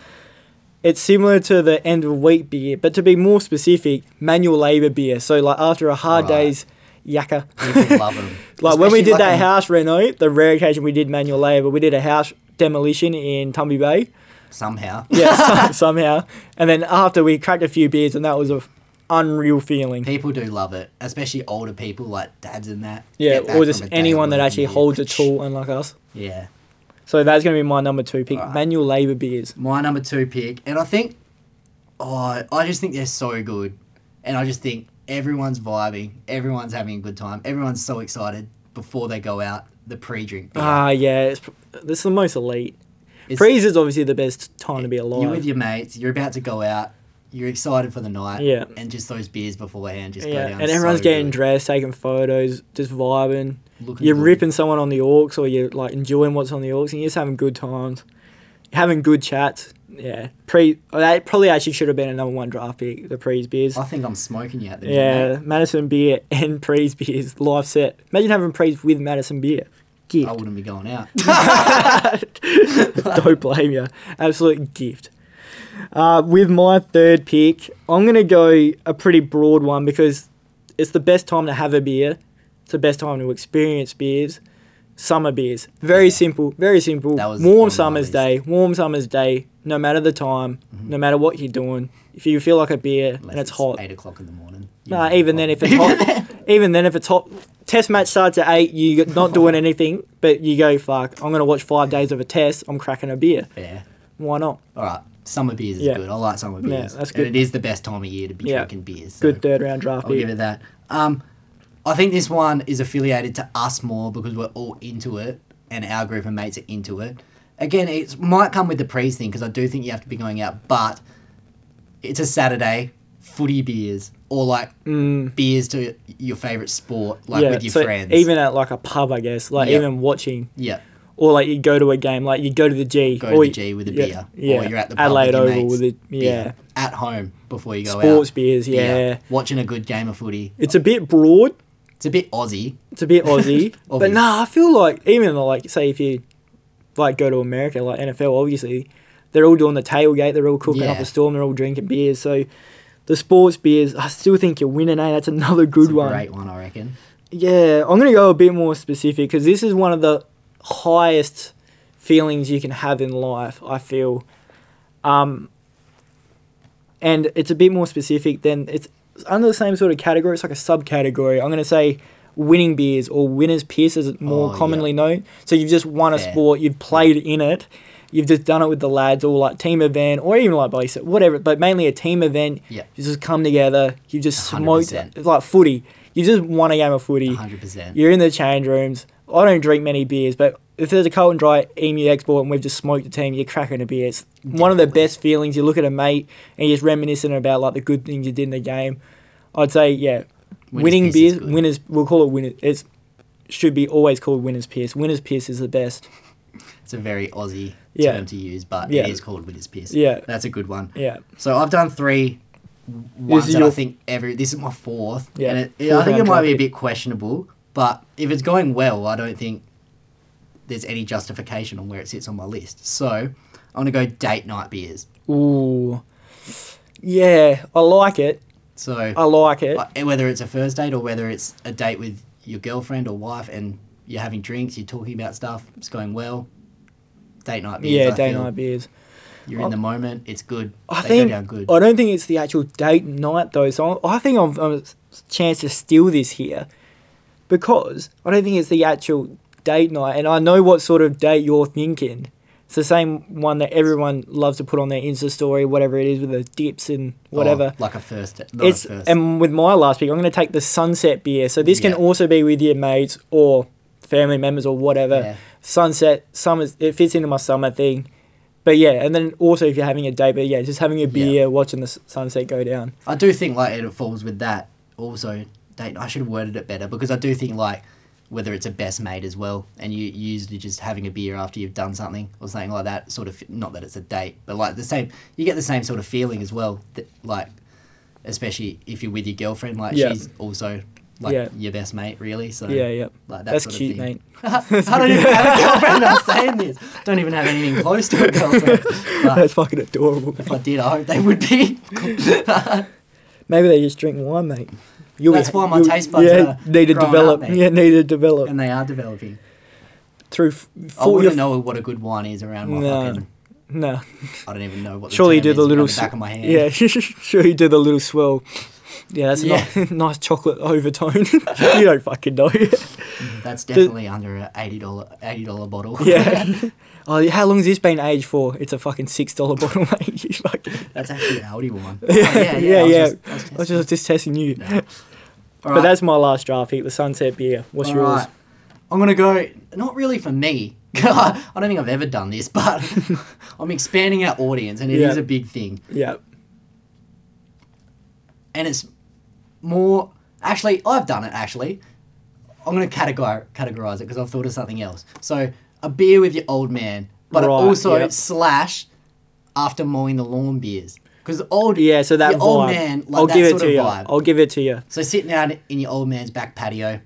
It's similar to the end of week beer, but to be more specific, manual labour beer. So like after a hard Right. day's yakka. People love them. Like when we did like that in- house reno, the rare occasion we did manual labour, we did a house demolition in Tumby Bay. somehow. Yeah, some- somehow. And then after we cracked a few beers, and that was a unreal feeling. People do love it, especially older people like dads and that. Yeah, or just a anyone that actually holds a tool, unlike us. Yeah. So that's going to be my number two pick, Alright. manual labour beers. My number two pick, and I think, oh, I just think they're so good, and I just think everyone's vibing, everyone's having a good time, everyone's so excited before they go out. The pre-drink beer. Ah, yeah, it's, this is the most elite. It's- Freeze is obviously the best time to be alive. You're with your mates. You're about to go out. You're excited for the night. Yeah. And just those beers beforehand just go yeah, down. and everyone's so getting good. dressed, taking photos, just vibing. Looking You're good. ripping someone on the orcs, or you're like enjoying what's on the orcs, and you're just having good times, having good chats. Yeah, pre oh, that probably actually should have been a number one draft pick. The Prees beers. I think I'm smoking you at the Yeah, Madison beer and Prees beers, live set. Imagine having Prees with Madison beer. Gift. I wouldn't be going out. Don't blame you. Absolute gift. Uh, with my third pick, I'm going to go a pretty broad one because it's the best time to have a beer. It's the best time to experience beers. Summer beers. Very Yeah. simple. Very simple. That was warm summer's day. Warm summer's day. No matter the time. No matter what you're doing. If you feel like a beer Unless and it's hot. Eight o'clock in the morning. Nah, even then, if it's hot, even then, if it's hot, test match starts at eight. You're not doing anything, but you go, fuck, I'm gonna watch five days of a test. I'm cracking a beer. Yeah. Why not? All right. Summer beers is Yeah. good. I like summer beers. Yeah, that's And good. it is the best time of year to be Yeah. drinking beers. so Good third round draft I'll give it that. Um, I think this one is affiliated to us more because we're all into it and our group of mates are into it. Again, it might come with the prees thing because I do think you have to be going out, but it's a Saturday, footy beers or like Mm, beers to your favorite sport, like yeah, with your so friends. even at like a pub, I guess, like Yeah. even watching, yeah, or like you go to a game, like you go to the G, go or to the G with a yeah, beer, yeah, or you're at the pub Adelaide with your Oval mates, with it, yeah, beer. at home before you go sports out. Sports beers, yeah. watching a good game of footy. It's a bit broad. It's a bit Aussie. It's a bit Aussie, but nah, I feel like even like say if you like go to America, like NFL, obviously they're all doing the tailgate, they're all cooking up a storm, they're all drinking beers. So the sports beers, I still think you're winning. Eh, that's another good a one. great one, I reckon. Yeah, I'm gonna go a bit more specific because this is one of the highest feelings you can have in life. I feel, um, and it's a bit more specific than it's under the same sort of category. It's like a subcategory. I'm gonna say winning beers or winners piss as it's more Oh, yeah. commonly known. So you've just won a Fair. sport, you've played in it. You've just done it with the lads, or like team event, or even like basic, whatever. But mainly a team event. Yeah. You just come together. You just smoked. 100%. It's like footy. You just won a game of footy. hundred percent. You're in the change rooms. I don't drink many beers, but if there's a cold and Dry Emu export and we've just smoked a team, you're cracking a beer. It's one of the best feelings. You look at a mate and you're just reminiscing about like the good things you did in the game. I'd say, yeah, Winners winning beers, winners. We'll call it winners. It should be always called winners piss. Winners piss is the best. It's a very Aussie Yeah. term to use, but Yeah. it is called Winners Piss. Yeah. That's a good one. Yeah, So I've done three ones is that I think every this is my fourth. Yeah, And it- I think it might be a bit questionable, but if it's going well, I don't think there's any justification on where it sits on my list. So I'm gonna go date night beers. ooh, yeah, I like it. So I like it. Eh, whether it's a first date or whether it's a date with your girlfriend or wife and you're having drinks, you're talking about stuff, it's going well. Date night beers. yeah, I day feel. night beers. You're in the moment. It's good. I they think go down good. I don't think it's the actual date night though. So I I think I'm, I'm a chance to steal this here because I don't think it's the actual date night, and I know what sort of date you're thinking. It's the same one that everyone loves to put on their Insta story, whatever it is, with the dips and oh, whatever. Oh, like a first. Not it's a first. and with my last pick, I'm going to take the sunset beer. So this can also be with your mates or family members or whatever. Yeah. Sunset, summer. it fits into my summer thing. But yeah, and then also if you're having a date, but yeah, just having a beer, watching the sunset go down. I do think like it falls with that also. Date. I should have worded it better because I do think like whether it's a best mate as well, and you usually just having a beer after you've done something or something like that. Sort of not that it's a date, but like the same. You get the same sort of feeling as well. That, like, especially if you're with your girlfriend, like Yeah. she's also like Yeah. your best mate, really. So Yeah, yeah. like that That's sort cute, thing. mate. I don't even have a girlfriend. I'm saying this. Don't even have anything close to a girlfriend. But That's fucking adorable. if I did, I hope they would be. Maybe they just drink wine, mate. You'll That's why my taste buds yeah, are need to develop. yeah, need to develop and they are developing. through. f- I wouldn't know what a good wine is around my No. fucking. No, I don't even know what. The surely you do the little the back of my hand. Yeah, sure you do the little swirl. Yeah, that's Yeah. a nice, nice chocolate overtone. you don't fucking know. that's definitely under a eighty dollar eighty dollar bottle. yeah. Oh, how long has this been aged for? It's a fucking six dollar bottle, mate. You fucking- that's actually an Audi one. Oh, yeah, yeah, I was yeah. just- I was I was just, just testing you. No. But that's my last draft pick, the Sunset Beer. What's yours? alright. I'm gonna go. Not really for me. I don't think I've ever done this, but I'm expanding our audience, and it is Yeah. a big thing. Yeah. and it's more actually I've done it actually. I'm gonna categorize categorize it because I've thought of something else. So a beer with your old man, but Right, also yep. slash after mowing the lawn beers because old Yeah, so that vibe. old man like I'll that give it sort to of you. vibe. I'll give it to you. So sitting out in your old man's back patio,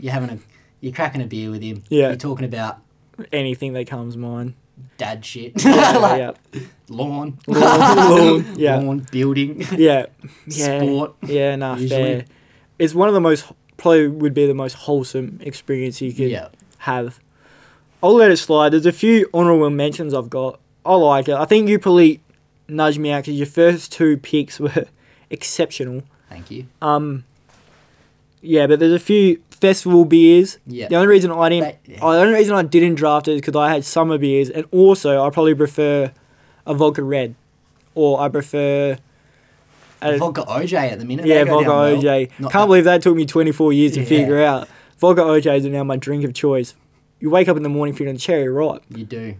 you're having a you're cracking a beer with him. Yeah. You're talking about Anything that comes mine. dad shit, Yeah, like yeah. lawn, Lawn, lawn, yeah. lawn building, Yeah. Yeah. sport. Yeah, nah, Usually. fair. It's one of the most, probably would be the most wholesome experience you could Yeah. have. I'll let it slide. There's a few honourable mentions I've got. I like it. I think you probably nudged me out because your first two picks were exceptional. Thank you. Um, yeah, but there's a few festival beers. Yeah. The only reason I didn't, That- yeah. oh, the only reason I didn't draft it is because I had summer beers, and also I probably prefer a vodka red, or I prefer. A, vodka OJ at the minute. yeah, vodka down well. OJ. Can't that- believe that took me 24 years to Yeah. figure out. Vodka OJs are now my drink of choice. You wake up in the morning feeling cherry ripe. You do.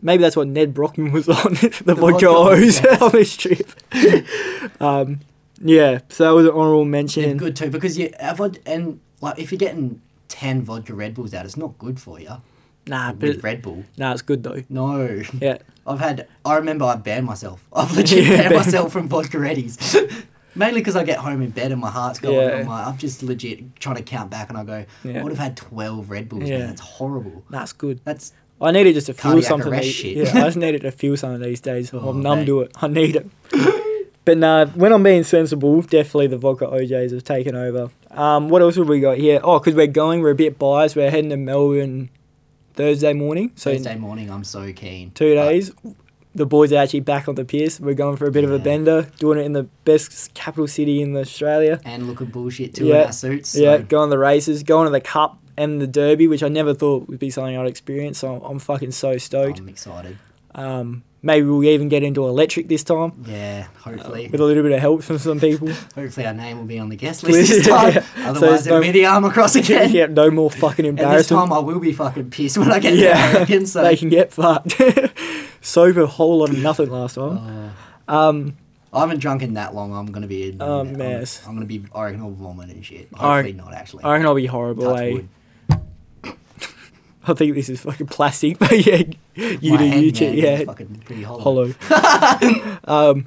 Maybe that's what Nedd Brockmann was on the, vodka vodka O's on this trip. um, yeah, so that was an honourable They're mention. good too because you and like if you're getting ten vodka Red Bulls out, it's not good for you. Nah, but Red Bull, nah, it's good though. no. Yeah, I've had. I remember I banned myself. I've legit Yeah, banned ban- myself from vodka Reddies. Mainly because I get home in bed and my heart's going. Yeah. I'm like, I'm just legit trying to count back, and I go, Yeah. I would have had twelve Red Bulls. Yeah. Man, that's horrible. that's good. That's I needed just to feel something. shit. Yeah, I just needed to feel something these days. Oh, I'm numb mate. to it. I need it. but nah, when I'm being sensible, definitely the vodka OJs have taken over. Um, what else have we got here? Oh, because we're going, we're a bit biased. We're heading to Melbourne Thursday morning. So Thursday morning. I'm so keen. two But days. The boys are actually back on the piss. We're going for a bit of a bender, doing it in the best capital city in Australia. and looking bullshit too Yeah. in our suits. So Yeah, going to the races, going to the cup and the derby, which I never thought would be something I'd experience. So I'm fucking so stoked. I'm excited. Um, maybe we'll even get into electric this time Yeah, hopefully. with a little bit of help from some people. Hopefully our name will be on the guest list this time. So Otherwise there's it'll no- be the arm across again. yeah, no more fucking And this time I will be fucking pissed when I get yeah, there. Again, so they can get fucked. Sober, whole lot of nothing last time. Oh, Um, I haven't drunk in that long. I'm gonna be. A, Oh, I'm, mess. I'm gonna be. I reckon I'll vomit and shit. I- Hopefully not actually. I reckon I'll be horrible. Eh? I think this is fucking plastic, but yeah, you My do you yeah, fucking pretty hollow. hollow. um,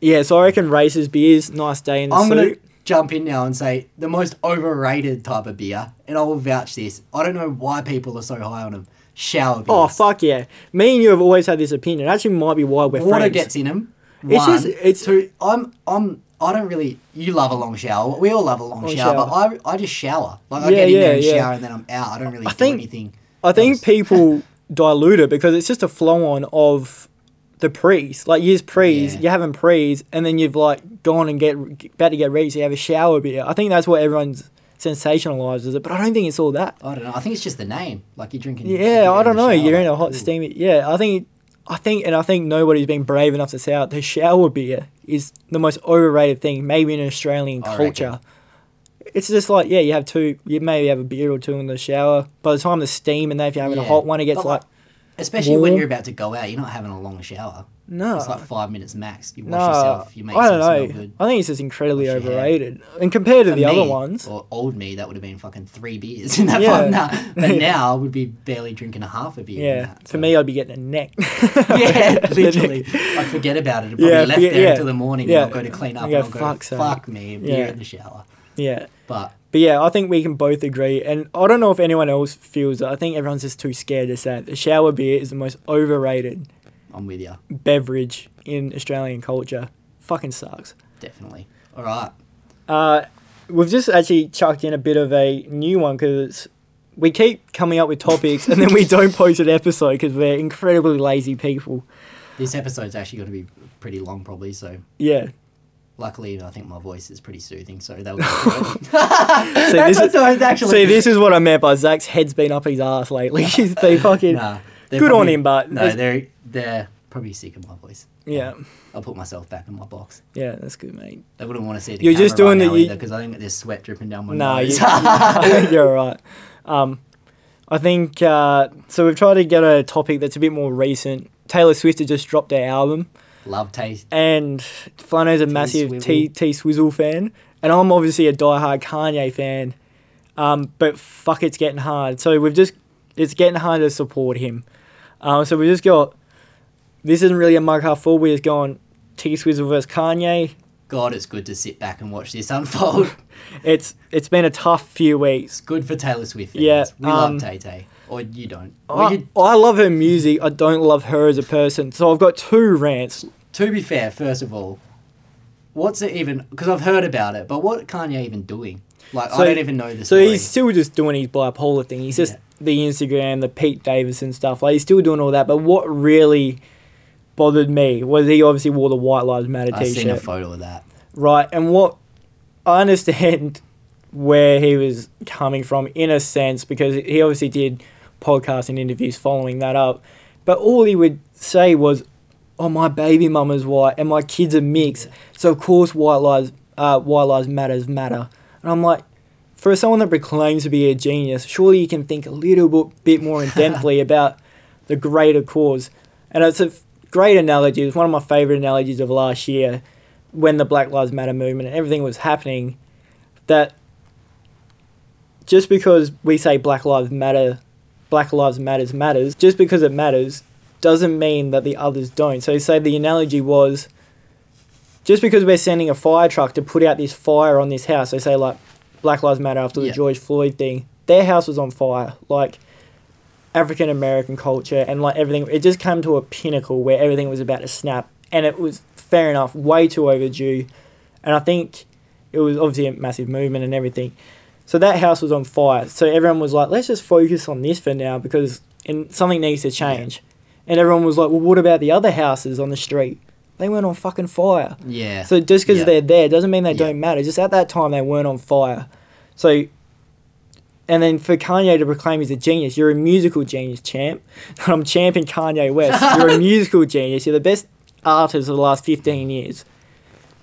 yeah, so I reckon races, beers, nice day in the I'm gonna jump in now and say the most overrated type of beer, and I will vouch this. I don't know why people are so high on them. Shower. Oh fuck yeah! Me and you have always had this opinion. It actually might be why we're Water friends. gets in them. It's just- it's- two. I'm I'm I don't really. You love a long shower. We all love a long Long shower, shower. but I I just shower. Like I Yeah, get in there and yeah. shower and then I'm out. I don't really I do think- anything. I think else. people dilute it because it's just a flow on of the prees. Like years prees, Yeah. you're having prees, and then you've like gone and get about to get ready, so you have a shower beer. I think that's what everyone's sensationalizes it, but I don't think it's all that. I don't know. I think it's just the name. Like you're drinking. Yeah, I don't know. You're in a hot, Ooh. steamy. Yeah, I think, I think, and I think nobody's been brave enough to say out the shower beer is the most overrated thing, maybe in Australian I culture. reckon. It's just like yeah, you have two, you maybe have a beer or two in the shower. By the time the steam and then if you're having a hot one, it gets But like Especially when you're about to go out, you're not having a long shower. No. It's like five minutes max. You wash no, yourself, you make I don't know. good. I think it's just incredibly overrated. And compared to For the other ones, Or old me, that would have been fucking three beers in that Yeah. But now I would be barely drinking a half a beer. yeah, that, for me, I'd be getting a neck. yeah, literally. I'd forget about it. I'd probably Yeah, left forget- there yeah. until the morning Yeah. and I'll go to clean up and go, I'll go, "Fuck's fuck me, beer Yeah. in the shower. yeah. But But yeah, I think we can both agree, and I don't know if anyone else feels that. I think everyone's just too scared to say it. The shower beer is the most overrated I'm with you, beverage in Australian culture. Fucking sucks. definitely. All right. Uh, we've just actually chucked in a bit of a new one because we keep coming up with topics and then we don't post an episode because we're incredibly lazy people. This episode's actually going to be pretty long, probably. So Yeah. luckily, I think my voice is pretty soothing. So that was good. So That's this is, actually. see, this is what I meant by Zach's head's been up his ass lately. He's been fucking. Nah, Good on him, but no, they're they're probably sick of my voice. Yeah. I'll put myself back in my box. Yeah, that's good, mate. They wouldn't want to see the You're just doing right the- now because I think there's sweat dripping down my No, nose. you, I think you're right. Um, I think uh, so. We've tried to get a topic that's a bit more recent. Taylor Swift has just dropped her album, Love taste. and Flano's a massive Swizzle. T T Swizzle fan, and I'm obviously a diehard Kanye fan. Um, but fuck, it's getting hard. So we've just it's getting hard to support him. Um, so we've just got this isn't really a mug half full. We're just going T Swizzle versus Kanye. God, it's good to sit back and watch this unfold. It's it's been a tough few weeks. It's good for Taylor Swift fans. Yeah, we um, love Tay Tay. Or you don't. I, you, I love her music. I don't love her as a person. So I've got two rants. to be fair, first of all, what's it even? Because I've heard about it, but what Kanye even doing? Like, So- I don't even know this. So story. he's still just doing his bipolar thing. He's just Yeah. the Instagram, the Pete Davidson stuff. Like he's still doing all that. But what really bothered me was he obviously wore the White Lives Matter I seen a T-shirt, photo of that. right? And what I understand where he was coming from in a sense because he obviously did podcasts and interviews following that up. But all he would say was, "Oh, my baby mama's white and my kids are mixed, so of course white lives, uh, white lives matters matter." And I'm like, for someone that proclaims to be a genius, surely you can think a little bit, more in depthly about the greater cause. And it's a great analogy. It's one of my favorite analogies of last year when the Black Lives Matter movement and everything was happening. That just because we say Black Lives Matter, Black Lives Matters matters, just because it matters doesn't mean that the others don't. So, say the analogy was just because we're sending a fire truck to put out this fire on this house, they say, like, Black Lives Matter after the. George Floyd thing, their house was on fire. Like, African American culture and like everything, it just came to a pinnacle where everything was about to snap. And it was fair enough, way too overdue. And I think it was obviously a massive movement and everything. So that house was on fire. So everyone was like, let's just focus on this for now because and something needs to change. And everyone was like, well, what about the other houses on the street? They weren't on fucking fire. Yeah. So just because Yeah. they're there doesn't mean they Yeah. don't matter. Just at that time they weren't on fire. So, and then for Kanye to proclaim he's a genius, you're a musical genius, champ. I'm champing Kanye West. You're a musical genius. You're the best artist of the last 15 years.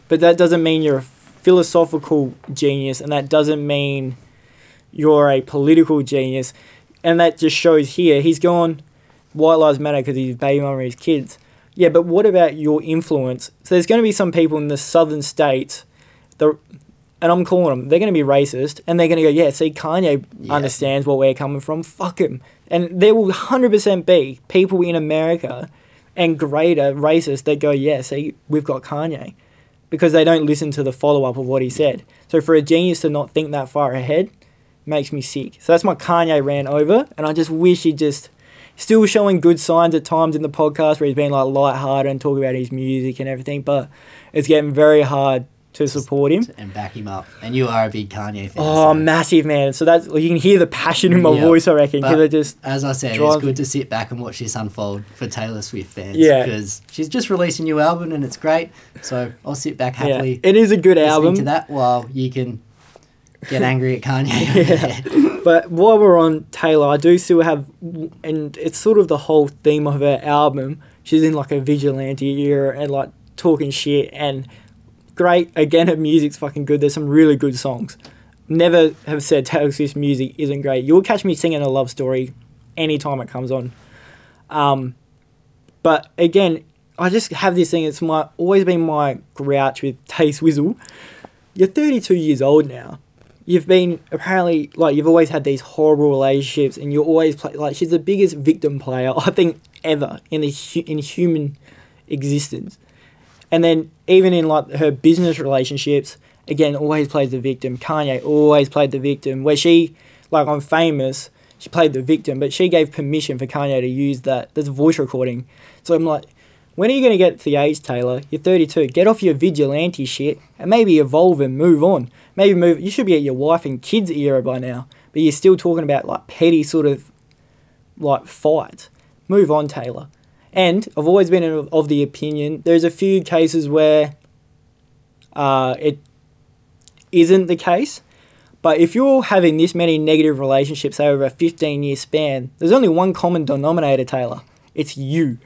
But that doesn't mean you're a philosophical genius, and that doesn't mean you're a political genius. And that just shows here he's gone White Lives Matter because he's baby mama and his kids. Yeah, but what about your influence? So there's going to be some people in the southern states, the, and I'm calling them, they're going to be racist, and they're going to go, yeah, see, Kanye Yeah. understands what we're coming from. Fuck him. And there will 100% be people in America and greater racists that go, yeah, see, we've got Kanye. Because they don't listen to the follow up of what he said. So for a genius to not think that far ahead makes me sick. So that's my Kanye ran over, and I just wish he just still showing good signs at times in the podcast where he's being like lighthearted and talking about his music and everything, but it's getting very hard to support him. and back him up. And you are a big Kanye fan. Oh, so- massive man! So that's you can hear the passion in my Yeah, voice. I reckon but- just As I said, Drive- it's good to sit back and watch this unfold for Taylor Swift fans. Yeah. Because she's just released a new album and it's great. So I'll sit back yeah, happily it is a good album. to that while you can get angry at Kanye. yeah. But while we're on Taylor, I do still have, and it's sort of the whole theme of her album. She's in like a vigilante era and like talking shit and great. Again, her music's fucking good. There's some really good songs. Never have said Taylor Swift's music isn't great. You'll catch me singing a love story anytime it comes on. Um, but again, I just have this thing. It's my always been my grouch with Tay Swizzle. You're 32 years old now. You've been apparently like you've always had these horrible relationships, and you're always play, like she's the biggest victim player I think ever in the in human existence. And then even in like her business relationships, again, always plays the victim. Kanye always played the victim. Where she, like on Famous, she played the victim, but she gave permission for Kanye to use that. There's a voice recording. So I'm like, when are you going to get the age, Taylor? You're 32. Get off your vigilante shit and maybe evolve and move on. Maybe move. You should be at your wife and kids era by now, but you're still talking about like petty sort of like fights. Move on, Taylor. And I've always been of the opinion there's a few cases where uh, it isn't the case. But if you're having this many negative relationships over a 15 year span, there's only one common denominator, Taylor. It's you.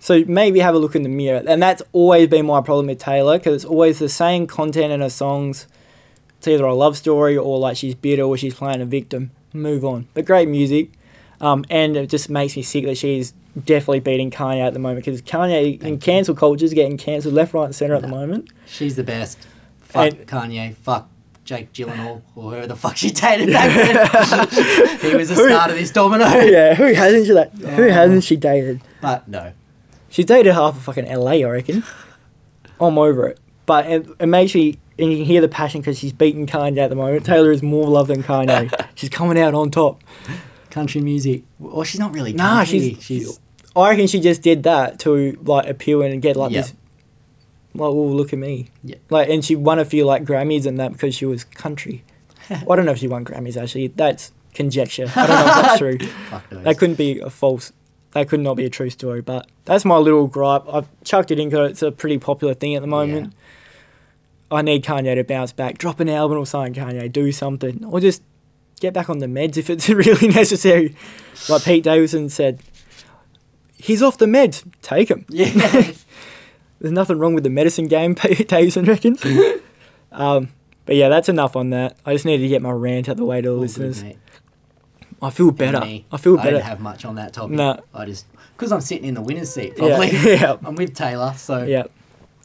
So maybe have a look in the mirror. And that's always been my problem with Taylor because it's always the same content in her songs. It's either a love story or like she's bitter or she's playing a victim. Move on. But great music. Um, and it just makes me sick that she's definitely beating Kanye at the moment because Kanye in Thank you. cancel culture is getting cancelled left, right, and centre at the moment. She's the best. Fuck And- Kanye. Fuck Jake Gyllenhaal or whoever the fuck she dated back then. he was the start of this domino. yeah, who hasn't she that? Who Oh. hasn't she dated? But no. she dated half of fucking LA, I reckon. I'm over it. But it, it makes me, and you can hear the passion because she's beating Kanye at the moment. Taylor is more loved than Kanye. she's coming out on top. Country music. Well, she's not really Nah, she's- she's I reckon she just did that to like appeal and get like this. Like, oh look at me. Yeah. Like, and she won a few like Grammys and that because she was country. Well, I don't know if she won Grammys actually. That's conjecture. I don't know if that's true. fuck. That couldn't be a false. That could not be a true story. But that's my little gripe. I've chucked it in because it's a pretty popular thing at the moment. Yeah. I need Kanye to bounce back. Drop an album or something, Kanye. Do something. Or just get back on the meds if it's really necessary. Like Pete Davidson said, he's off the meds. Take him. Yeah. There's nothing wrong with the medicine game, Pete Davidson reckons. um, but yeah, that's enough on that. I just needed to get my rant out the way to the All listeners. mate. I feel better. me. I feel better. I don't have much on that topic. No. I just because I'm sitting in the winner's seat. Yeah, Probably. yeah. I'm with Taylor, so Yeah.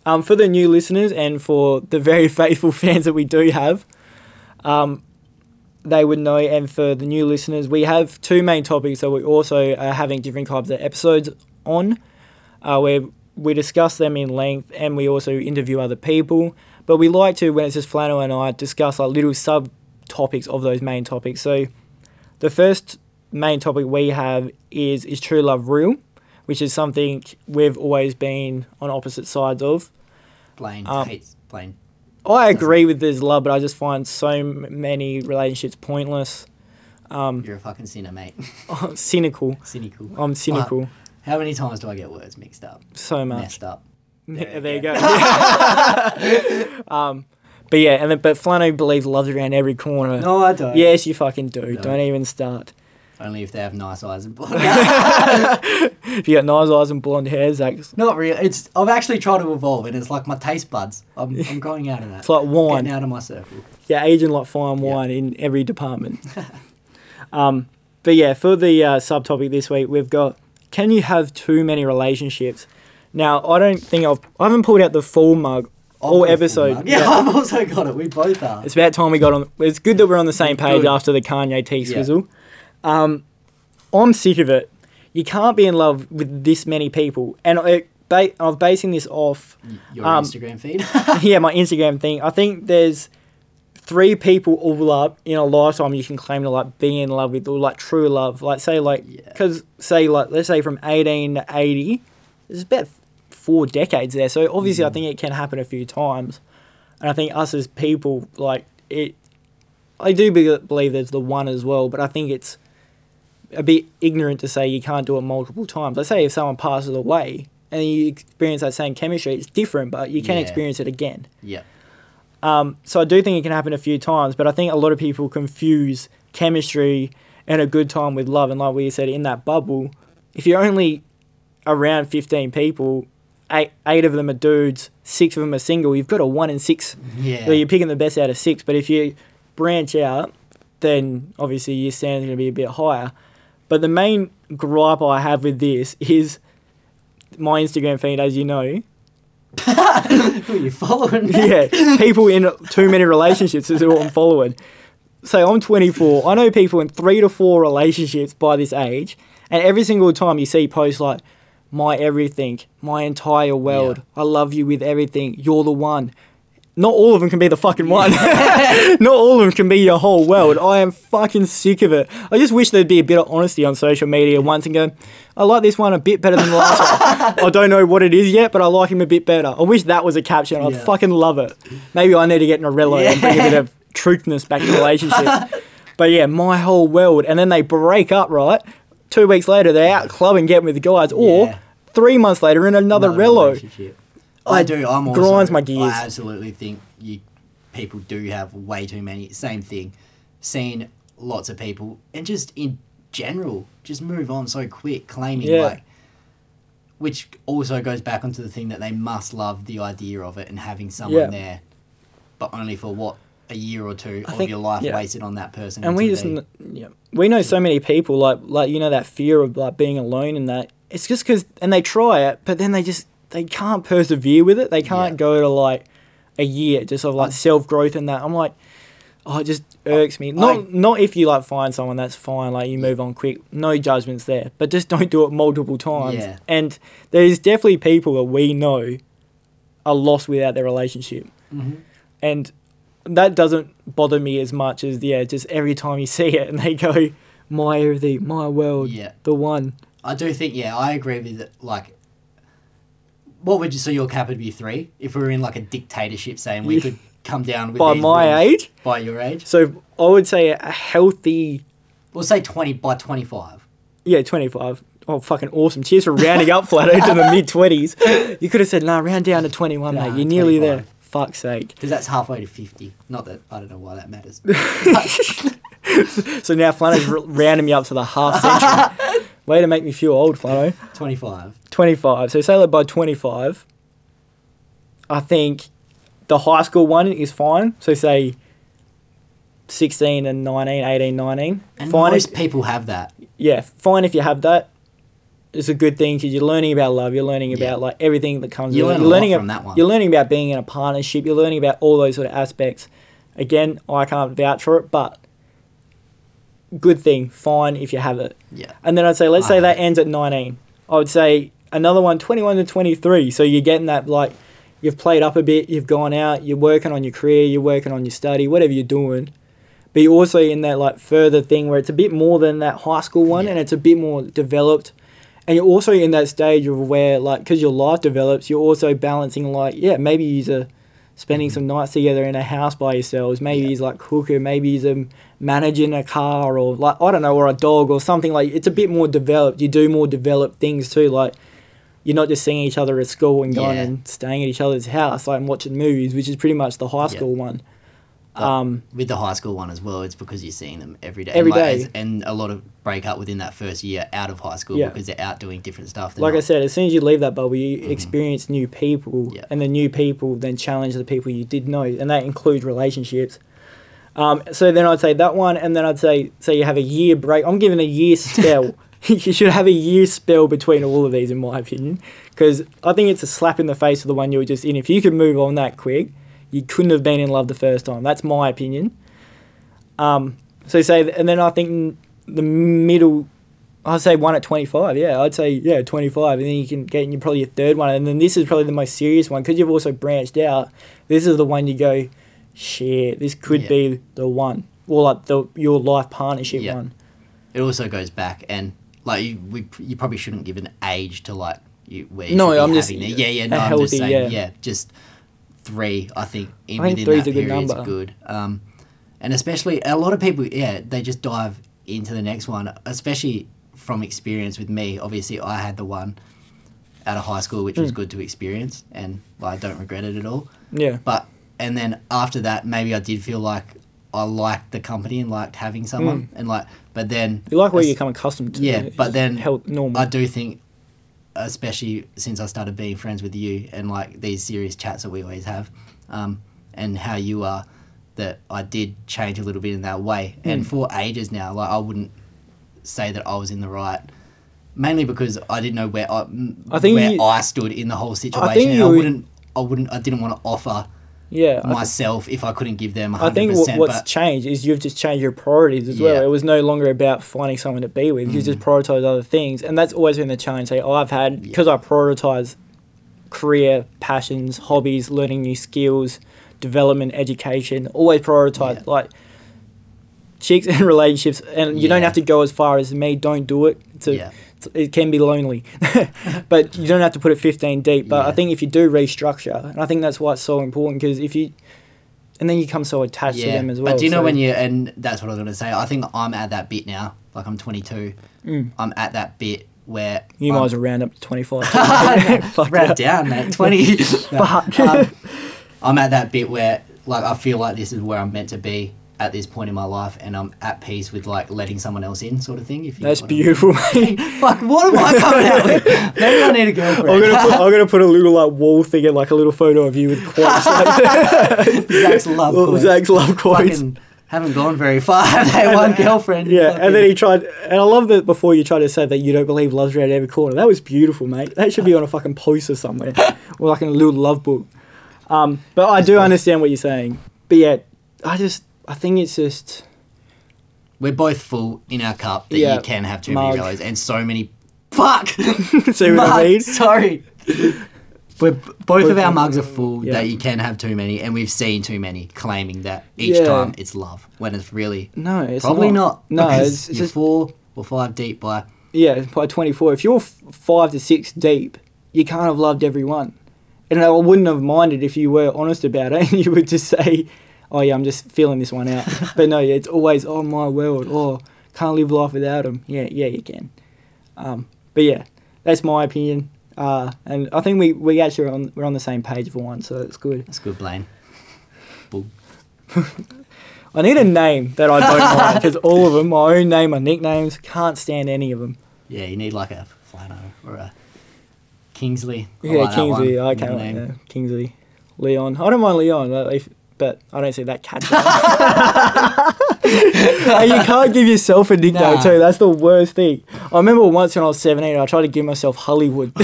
Um, for the new listeners and for the very faithful fans that we do have, um, they would know. And for the new listeners, we have two main topics that we also are having different types of episodes on, uh, where we discuss them in length and we also interview other people. But we like to, when it's just Flano and I, discuss like little sub topics of those main topics. So the first main topic we have is is true love real, which is something we've always been on opposite sides of. Blaine Um, hates Blaine. I agree with this love, but I just find so many relationships pointless. Um, You're a fucking sinner, mate. cynical. Cynical. I'm cynical How many times do I get words mixed up, so much. messed up? There, There you you go. um, but yeah, and then, but Flano believes love's around every corner. No, I don't. Yes, you fucking do. No. Don't even start. Only if they have nice eyes and blonde. If you got nice eyes and blonde hair, Zach's Not real. It's. I've actually tried to evolve, and it's like my taste buds. I'm, I'm growing out of that. it's like wine. Getting out of my circle. Yeah, aging like fine Yeah. wine in every department. um, but yeah, for the uh, subtopic this week, we've got can you have too many relationships? Now, I don't think I've I haven't pulled out the full mug all got a full episode. mug. Yeah, I've also got it. We both are. It's about time we got on. It's good that we're on the same page Good. after the Kanye T Yeah. Um, I'm sick of it. You can't be in love with this many people, and it, ba- I'm basing this off Your Um, Instagram feed. yeah, my Instagram thing. I think there's three people all up in a lifetime you can claim to like be in love with or like true love. Like say like Yeah. because say like let's say from 18 to 80, there's about four decades there. So obviously I Mm. think it can happen a few times, and I think us as people like it. I do be- believe there's the one as well, but I think it's a bit ignorant to say you can't do it multiple times. Let's say if someone passes away and you experience that same chemistry, it's different, but you can Yeah. experience it again. yeah. Um, so I do think it can happen a few times, but I think a lot of people confuse chemistry and a good time with love. And like we said, in that bubble, if you're only around 15 people, eight, eight of them are dudes, six of them are single, you've got a one in six. Yeah. So you're picking the best out of six. But if you branch out, then obviously your standard's going to be a bit higher. But the main gripe I have with this is my Instagram feed, as you know. Who are you following? Yeah, people in too many relationships is who I'm following. So I'm 24. I know people in three to four relationships by this age, and every single time you see posts like, "My everything, my entire world, I love you with everything, you're the one." Not all of them can be the fucking one. Not all of them can be your whole world. I am fucking sick of it. I just wish there'd be a bit of honesty on social media once and go, I like this one a bit better than the last one. I don't know what it is yet, but I like him a bit better. I wish that was a caption. I'd Yeah. fucking love it. Maybe I need to get in a Rello and bring a bit of truthness back to relationships. but yeah, my whole world. And then they break up, right? Two weeks later, they're out clubbing, getting with the guys. Or Yeah. three months later in another, Another Rello. I do. I'm also, grinds my gears. I absolutely think you people do have way too many. Same thing. Seen lots of people, and just in general, just move on so quick, claiming Yeah. like. Which also goes back onto the thing that they must love the idea of it and having someone Yeah. there, but only for what a year or two I of think- your life yeah. wasted on that person. and we just they- yeah we know so many people like like you know that fear of like being alone and that it's just because and they try it but then they just they can't persevere with it they can't Yeah. go to like a year just of like self growth and that I'm like oh it just irks me not I- not if you like find someone that's fine like you move on quick no judgments there but just don't do it multiple times Yeah. and there's definitely people that we know are lost without their relationship Mhm. and that doesn't bother me as much as yeah just every time you see it and they go my everything my world Yeah. the one I do think, yeah, I agree with it. Like, what would you? So your cap would be three if we were in like a dictatorship, saying we could come down with by my rules age by your age. so i would say a healthy We'll say twenty by twenty-five. yeah 25 oh fucking awesome cheers for rounding up flat to the mid 20s you could have said nah round down to 21 Nah, mate you're nearly 25. there fuck's sake Because that's halfway to 50. Not that, I don't know why that matters. so now flano's r- rounding me up to the half century way to make me feel old flano 25. 25. So say that by 25, I think the high school one is fine. So say 16 and 19, 18, 19. And fine most if, people have that. yeah, fine if you have that. It's a good thing because you're learning about love. You're learning Yeah. about like everything that comes. You learn a you're lot learning from that one. You're learning about being in a partnership. You're learning about all those sort of aspects. Again, I can't vouch for it, but good thing. Fine if you have it. Yeah. And then I'd say, let's I say that ends at 19. I would say another one, 21 to 23. So you're getting that, like, you've played up a bit, you've gone out, you're working on your career, you're working on your study, whatever you're doing. But you're also in that, like, further thing where it's a bit more than that high school one Yeah. and it's a bit more developed. And you're also in that stage of where, like, because your life develops, you're also balancing, like, yeah, maybe you're spending some nights together in a house by yourselves. Maybe Mm-hmm. Yeah. he's like cooker. Maybe he's um, managing a car or like I don't know, or a dog or something like. It's a bit more developed. You do more developed things too. Like you're not just seeing each other at school and going Yeah. and staying at each other's house, like and watching movies, which is pretty much the high school one. Uh, Um, With the high school one as well, it's because you're seeing them every day. Every and like, day. and a lot of break up within that first year out of high school Yeah. because they're out doing different stuff. They're like I said, as soon as you leave that bubble, you experience new people, Yeah. and the new people then challenge the people you did know, and that includes relationships. Um, so then I'd say that one, and then I'd say, say you have a year break. I'm giving a year spell. you should have a year spell between all of these, in my opinion, because I think it's a slap in the face of the one you were just in. If you could move on that quick, you couldn't have been in love the first time. That's my opinion. Um, so say, and then I think the middle I'd say one at 25. Yeah, I'd say, yeah, 25. And then you can get in your, probably your third one. And then this is probably the most serious one because you've also branched out. This is the one you go, shit, this could Yeah. be the one. Or like the your life partnership Yeah. one. it also goes back and like you, we, you probably shouldn't give an age to like you where you No, I'm just- having it. yeah yeah no I'm healthy, just saying yeah. yeah. just three I think in I think within three's that a good period is number. good um and especially a lot of people yeah they just dive into the next one especially from experience with me obviously I had the one out of high school which was Mm. good to experience and I don't regret it at all Yeah. but and then after that maybe I did feel like I liked the company and liked having someone and like but then You like where you become accustomed to. Yeah, it. but then Health, normal. I do think especially since I started being friends with you and like these serious chats that we always have um, and how you are that I did change a little bit in that way and Mm. for ages now like I wouldn't say that I was in the right. Mainly because I didn't know where I, I think where you- I stood in the whole situation. and I would- wouldn't. I wouldn't. I didn't want to offer Yeah, myself if I couldn't give them. 100%, I think what, what's but changed is you've just changed your priorities as well. It was no longer about finding someone to be with. You just mm. prioritize other things, and that's always been the challenge. Say, I've had because I prioritize career, passions, hobbies, learning new skills, development, education. Always prioritize Yeah. like chicks and relationships, and you don't have to go as far as me. Don't do it. Yeah. It can be lonely, but you don't have to put it 15 deep. But I think if you do restructure, and I think that's why it's so important because if you, and then you come so attached to them as well. But do you know so- when you and that's what I was gonna say. I think I'm at that bit now. Like I'm 22. Mm. I'm at that bit where You I'm, might as well round up to 25. Round down, mate. 20. No, um, I'm at that bit where like I feel like this is where I'm meant to be at this point in my life, and I'm at peace with like letting someone else in, sort of thing. If you That's know I mean. beautiful, mate. Fuck, what am I coming out with? Maybe I need a girlfriend. I'm gonna put I'm gonna put a little like wall thing in like a little photo of you with quotes. Like, Zach's love quotes. Zach's love quotes. Fucking haven't gone very far. They one girlfriend. Yeah, and then he tried, and I love that before you tried to say that you don't believe love's around every corner. That was beautiful, mate. That should be on a fucking poster somewhere, or like in a little love book. Um, but I do understand what you're saying. But yeah, I just, I think it's just, We're both full in our cup that Yeah, you can have too mug. many rellos and so many. Fuck! see what I mean? Sorry. We're, both, Both of our mugs are full yeah. that you can have too many, and we've seen too many claiming that each Yeah. time it's love when it's really No, it's probably not. No, it's, it's just four or five deep by. yeah, by 24. If you're f- five to six deep, you can't have loved everyone. And I wouldn't have minded if you were honest about it and you would just say, oh, yeah, I'm just feeling this one out. but no, it's always, oh, my world. Oh, can't live life without him. Yeah, yeah, you can. Um, but yeah, that's my opinion. Uh, and I think we, we actually are on, we're on the same page for one, so it's good. That's good, Blaine. I need a name that I don't like because all of them, my own name, my nicknames, can't stand any of them. Yeah, you need like a Flano or a Kingsley. I Yeah, like Kingsley. I can't like Kingsley. Leon. I don't mind Leon, if, but I don't see that cat. and you can't give yourself a nickname Nah. too. That's the worst thing. I remember once when I was 17, I tried to give myself Hollywood.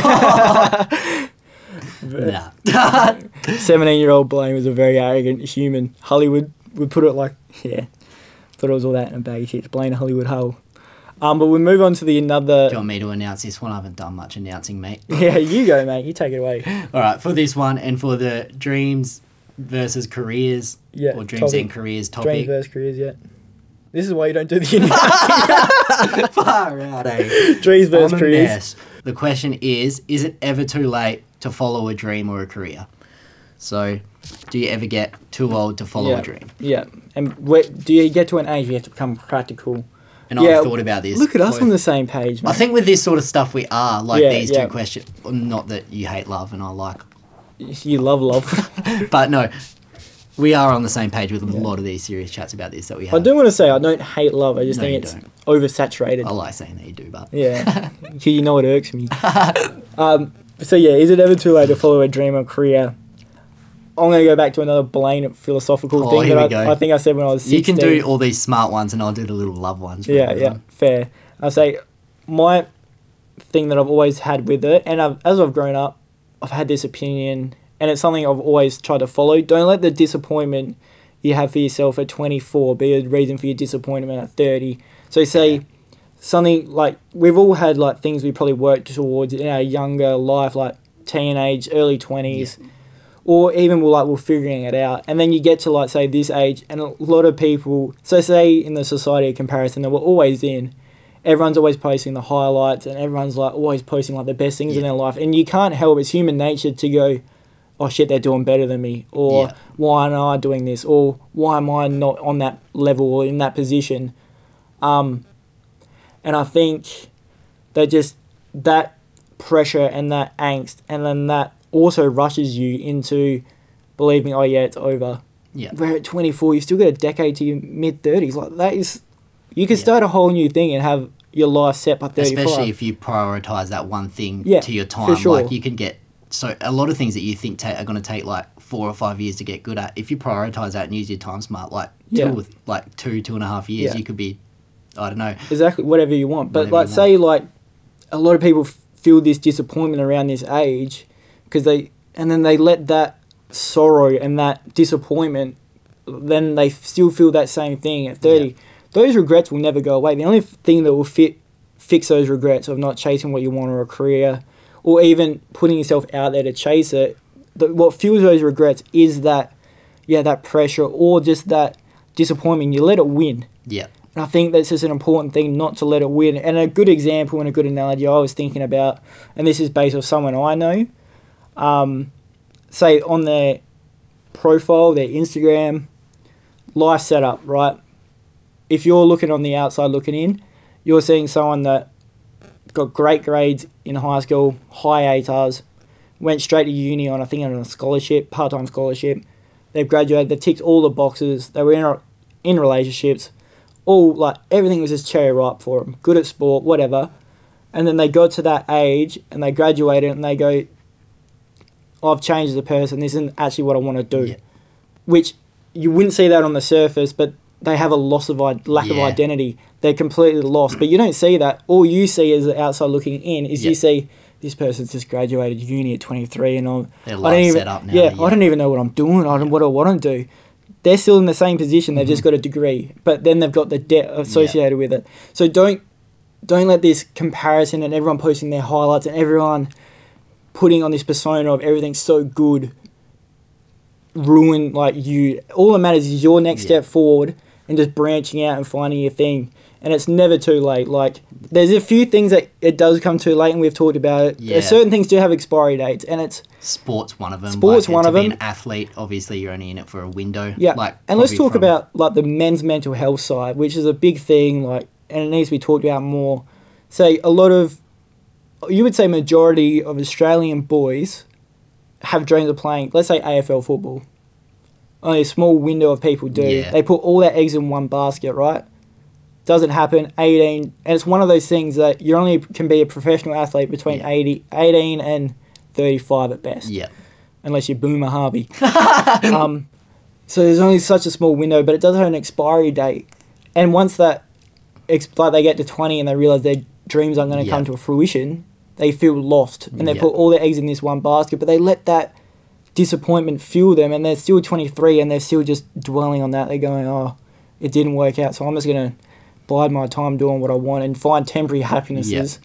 17 year old Blaine was a very arrogant human. Hollywood would put it like, yeah. Thought it was all that in a bag of chips. Blaine Hollywood Hull. Um, but we move on to the another. Do you want me to announce this one? I haven't done much announcing, mate. Yeah, you go, mate. You take it away. All right, for this one and for the dreams versus careers Yeah. or dreams topic. and careers Dreams topic. versus careers, yeah. This is why you don't do the announcing. Far out, eh? Dreams versus I'm careers. mess. The question is: Is it ever too late to follow a dream or a career? So, do you ever get too old to follow yeah. a dream? Yeah. And where, do you get to an age where you have to become practical? And Yeah, I've thought about this. Look at us both. on the same page, I think with this sort of stuff, we are like Yeah, these two questions. Not that you hate love and I like, You love love. but no, we are on the same page with a lot of these serious chats about this that we have. I have. do want to say I don't hate love. I just No, you think it's don't. oversaturated. I like saying that you do, but Yeah. you know it irks me. um, so yeah, is it ever too late to follow a dream or career? I'm gonna go back to another Blaine philosophical Oh, thing here that we I, go. I think I said when I was 16. you can do all these smart ones, and I'll do the little love ones. for Yeah, yeah, everyone. fair. I say my thing that I've always had with it, and I've, as I've grown up, I've had this opinion, and it's something I've always tried to follow. Don't let the disappointment you have for yourself at 24 be a reason for your disappointment at 30. So say something like we've all had like things we probably worked towards in our younger life, like teenage, early 20s. Or even we're like we're figuring it out, and then you get to like say this age, and a lot of people. So say in the society of comparison that we're always in, everyone's always posting the highlights and everyone's like always posting like the best things in their life and you can't help it's human nature to go oh shit they're doing better than me or Yeah. why am i doing this? or why am i not on that level or in that position? Um and i think that just that pressure and that angst and then that also rushes you into believing oh yeah it's over. Yeah. We're at 24 you still got a decade to your mid 30s like that is you could Yeah. start a whole new thing and have your life set by 35 Especially if you prioritize that one thing Yeah, to your time. sure. Like you can get so a lot of things that you think ta- are going to take like four or five years to get good at. If you prioritize that and use your time smart, like Yeah. two with like two two and a half years, Yeah. you could be I don't know. exactly whatever you want. But like, say like a lot of people f- feel this disappointment around this age because they and then they let that sorrow and that disappointment, then they still feel that same thing at thirty. Those regrets will never go away. The only thing that will fit fix those regrets of not chasing what you want or a career, or even putting yourself out there to chase it, the, what fuels those regrets is that, yeah, that pressure or just that disappointment. You let it win. Yeah. And I think that's just an important thing not to let it win. And a good example and a good analogy I was thinking about, and this is based off someone I know, um, say on their profile, their Instagram, life setup, right? If you're looking on the outside looking in, you're seeing someone that got great grades in high school, high ATARs, went straight to uni on, I think, on a scholarship, part time scholarship. They've graduated, they ticked all the boxes, they were in, in relationships, all like everything was just cherry ripe for them, good at sport, whatever. And then they got to that age and they graduated and they go, I've changed as a person, this isn't actually what I want to do. Yeah. Which you wouldn't see that on the surface, but they have a loss of lack of identity. They're completely lost, but you don't see that. All you see as the outside looking in is Yeah. you see this person's just graduated uni at 23 and I'm, I don't even, set up now, yeah, yeah. I don't even know what I'm doing. I don't what I want to do. They're still in the same position. They've Mm-hmm. just got a degree, but then they've got the debt associated with it. So don't don't let this comparison and everyone posting their highlights and everyone putting on this persona of everything's so good ruin like you. All that matters is your next Yeah. step forward and just branching out and finding your thing. And it's never too late. Like there's a few things that it does come too late, and we've talked about it. Yeah. Certain things do have expiry dates, and it's Sports one of them. Sports like, one to of be them. an athlete, obviously you're only in it for a window. Yeah, Like, and let's talk from- about like the men's mental health side, which is a big thing. Like, and it needs to be talked about more. Say a lot of, you would say majority of Australian boys have dreams of playing. Let's say AFL football. Only a small window of people do. Yeah. They put all their eggs in one basket, right? Doesn't happen. 18, and it's one of those things that you only can be a professional athlete between Yeah. 80, 18 and 35 at best Yeah. unless you're Boomer Harvey. um, so there's only such a small window, but it does have an expiry date. And once that, ex- like they get to 20 and they realize their dreams aren't going to Yeah. come to fruition, they feel lost and they put all their eggs in this one basket. But they let that disappointment fuel them, and they're still 23 and they're still just dwelling on that. They're going, "Oh, it didn't work out, so I'm just going to bide my time doing what I want and find temporary happinesses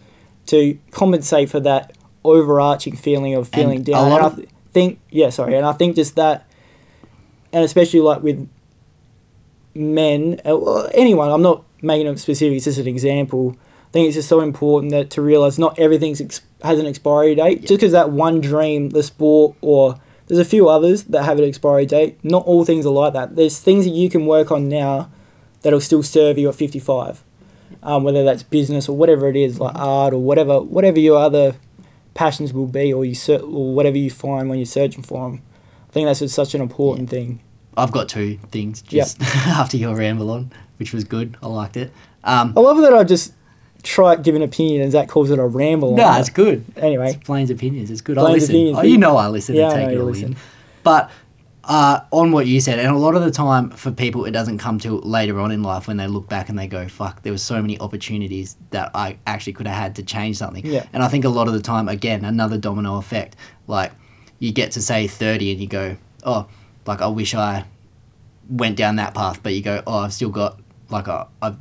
to compensate for that overarching feeling of feeling And down." And I th- think, yeah, sorry, and I think just that, and especially like with men, uh, well, anyone. I'm not making it specific. It's just an example. I think it's just so important that to realize not everything's ex- has an expiry date. Yeah. Just because that one dream, the sport, or there's a few others that have an expiry date. Not all things are like that. There's things that you can work on now that'll still serve you at 55. Um, whether that's business or whatever it is, like art or whatever, whatever your other passions will be, or you ser- or whatever you find when you're searching for them. I think that's just such an important thing. I've got two things Yep. just after your ramble on, which was good. I liked it. Um, I love that I just try give an opinion and Zach calls it a ramble. on no, it's good. Anyway, It's Blaine's opinions. It's good. I Blaine's listen. opinions. Oh, you know I listen Yeah, I and take it all listen. in. But uh, on what you said, and a lot of the time for people, it doesn't come till later on in life when they look back and they go, "Fuck, there was so many opportunities that I actually could have had to change something." Yeah. And I think a lot of the time, again, another domino effect. Like you get to say thirty and you go, "Oh, like I wish I went down that path," but you go, "Oh, I've still got like a, I've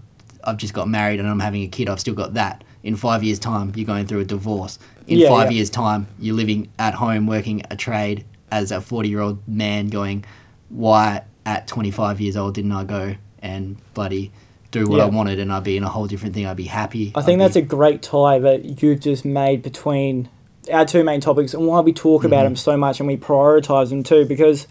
I've just got married and I'm having a kid. I've still got that." In five years' time, you're going through a divorce. In Yeah, five yeah. years' time, you're living at home working a trade as a 40 year old man, going, Why at 25 years old didn't I go and bloody do what I wanted and I'd be in a whole different thing? I'd be happy. I think I'd that's be, a great tie that you've just made between our two main topics and why we talk about Mm-hmm. them so much and we prioritize them too because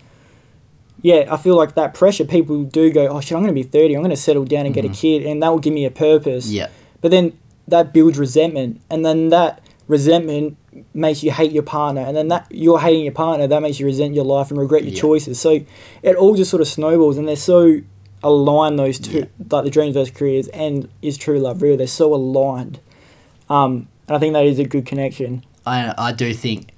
yeah, I feel like that pressure people do go, oh shit, I'm going to be 30, I'm going to settle down and get a kid and that will give me a purpose. Mm-hmm. Yeah. But then that builds resentment, and then that resentment makes you hate your partner, and then that you're hating your partner, that makes you resent your life and regret your Yeah. choices. So it all just sort of snowballs, and they're so aligned. Those two, Yeah. like the dreams versus careers, and is true love real? They're so aligned, um, and I think that is a good connection. I, I do think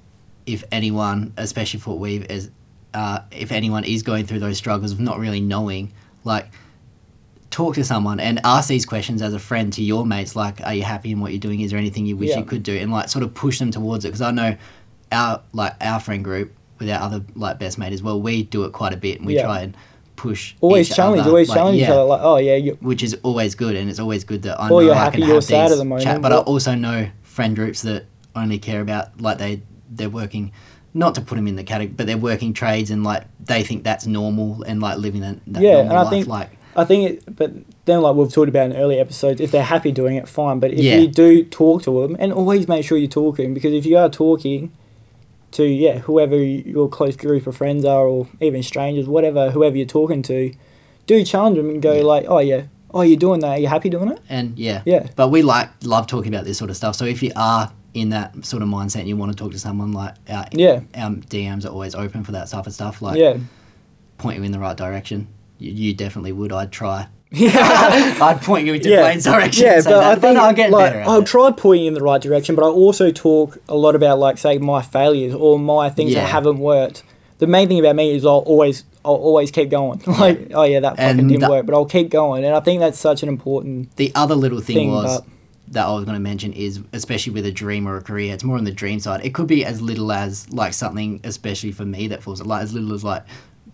if anyone, especially for Weave, is uh, if anyone is going through those struggles of not really knowing, like talk to someone and ask these questions as a friend to your mates, like, are you happy in what you're doing? Is there anything you wish Yeah. you could do? And like sort of push them towards it. Because I know our like our friend group with our other like best mate as well, we do it quite a bit and we Yeah. try and push. Always each challenge, other, always like, challenge each yeah, other. Like, oh yeah, you, Which is always good, and it's always good that I Or know you're I happy, can you're have sad at these the moment, Chat, but I also know friend groups that only care about like they they're working. Not to put them in the category, but they're working trades and like they think that's normal and like living that, that Yeah, normal and I life. think- like I think, it, but then like we've talked about in earlier episodes, if they're happy doing it, fine. But if Yeah. you do talk to them, and always make sure you're talking, because if you are talking to yeah whoever your close group of friends are, or even strangers, whatever, whoever you're talking to, do challenge them and go Yeah. like, oh yeah, oh you're doing that, are you happy doing it? and yeah, Yeah. But we like love talking about this sort of stuff. So if you are in that sort of mindset and you want to talk to someone, like our, Yeah. our DMs are always open for that type of stuff. Like yeah, point you in the right direction. You, you definitely would. I'd try. yeah. I'd point you into yeah. Blaine's direction. Yeah, but that, I think I'm getting like better at I'll it. try pointing you in the right direction, but I also talk a lot about like say my failures or my things Yeah. that haven't worked. The main thing about me is I'll always I'll always keep going. Like oh yeah, that fucking And didn't work, but I'll keep going, and I think that's such an important. The other little thing, thing, was that I was going to mention is, especially with a dream or a career, it's more on the dream side. It could be as little as like something, especially for me, that falls like as little as like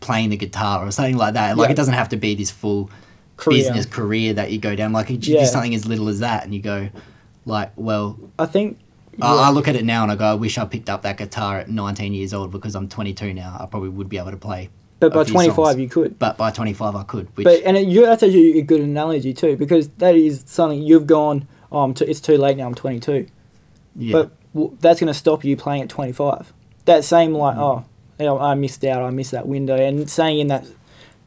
playing the guitar or something like that. Like Yeah. it doesn't have to be this full Career. business career that you go down. Like it just Yeah. be something as little as that, and you go, like, well, I think. I, yeah. I look at it now and I go, I wish I picked up that guitar at 19 years old because I'm 22 now. I probably would be able to play. But by twenty five songs. you could. But by 25, I could. Which, But and it, you, that's actually a good analogy too, because that is something you've gone. Oh, I'm t- it's too late now. I'm 22. yeah, But w- that's going to stop you playing at 25. That same like, Mm. oh, you know, I missed out, I missed that window, and staying in that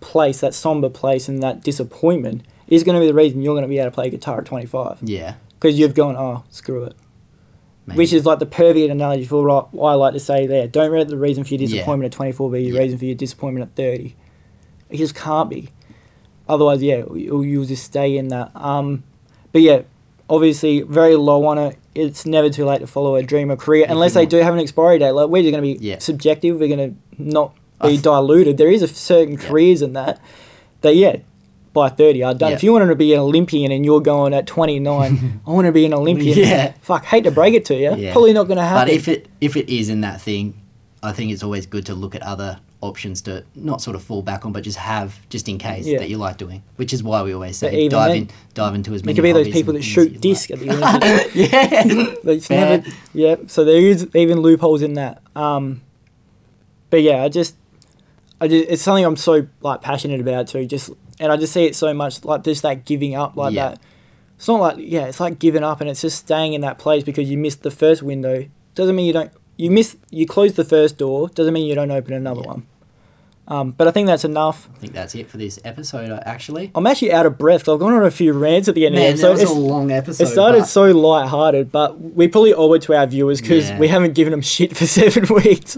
place, that somber place, and that disappointment is going to be the reason you're going to be able to play guitar at 25 yeah. because you've gone, oh, screw it. Maybe. Which is like the perfect analogy for what I, like to say there. Don't let the reason for your Yeah. disappointment at 24 be your Yeah. reason for your disappointment at 30. It just can't be. Otherwise, yeah, you'll, you'll just stay in that. Um, but yeah, obviously, very low on it. It's never too late to follow a dream or career, unless they do have an expiry date. Like, we're just going to be Yeah. subjective. We're going to not be th- diluted. There is a certain Yeah. careers in that that, yeah, by 30 are done. Yeah. If you wanted to be an Olympian and you're going at 29, I want to be an Olympian. Yeah. Fuck, hate to break it to you. Yeah. Probably not going to happen. But if it if it is in that thing, I think it's always good to look at other options to not sort of fall back on, but just have just in case Yeah. that you like doing. Which is why we always say dive then, in, dive into as many. It could be those people that shoot disc like. at the Olympics. yeah, It's never, yeah. So there is even loopholes in that. Um, but yeah, I just, I just, it's something I'm so like passionate about too. Just, and I just see it so much like just that giving up like Yeah. that. It's not like yeah, it's like giving up, and it's just staying in that place because you missed the first window. Doesn't mean you don't. You miss. You close the first door. Doesn't mean you don't open another Yeah. one. Um, but I think that's enough. I think that's it for this episode. uh, Actually, I'm actually out of breath. I've gone on a few rants at the end man, of the that episode. was a long episode. It started but- so light-hearted, but we probably owe it to our viewers because Yeah. we haven't given them shit for seven weeks,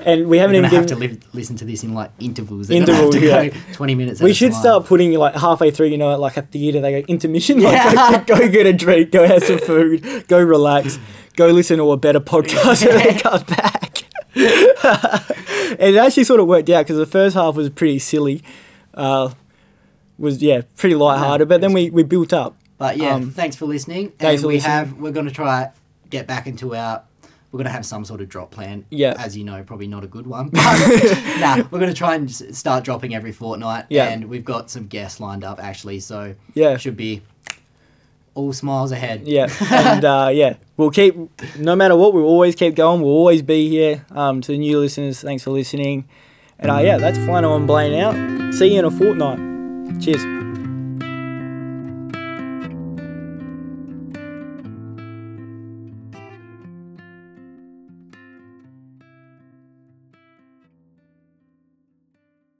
and we haven't even gonna have given. to live, listen to this in like intervals. They're Intervals, yeah. Twenty minutes. we should start putting like halfway through, you know, like a theater. They go intermission, like Yeah. go, go get a drink, go have some food, go relax, go listen to a better podcast, and then come back. it actually sort of worked out because the first half was pretty silly, uh, was yeah pretty light-hearted, but then we we built up. But yeah, Um, thanks for listening. thanks and for we listening. have we're going to try get back into our. We're going to have some sort of drop plan. Yeah. As you know, probably not a good one. But nah, we're going to try and s- start dropping every fortnight. Yeah. And we've got some guests lined up actually, so Yeah. should be all smiles ahead. Yeah, and uh, yeah, we'll keep no matter what. We'll always keep going. We'll always be here. Um, to the new listeners, thanks for listening. And uh, yeah, that's Flano and Blaine out. See you in a fortnight. Cheers.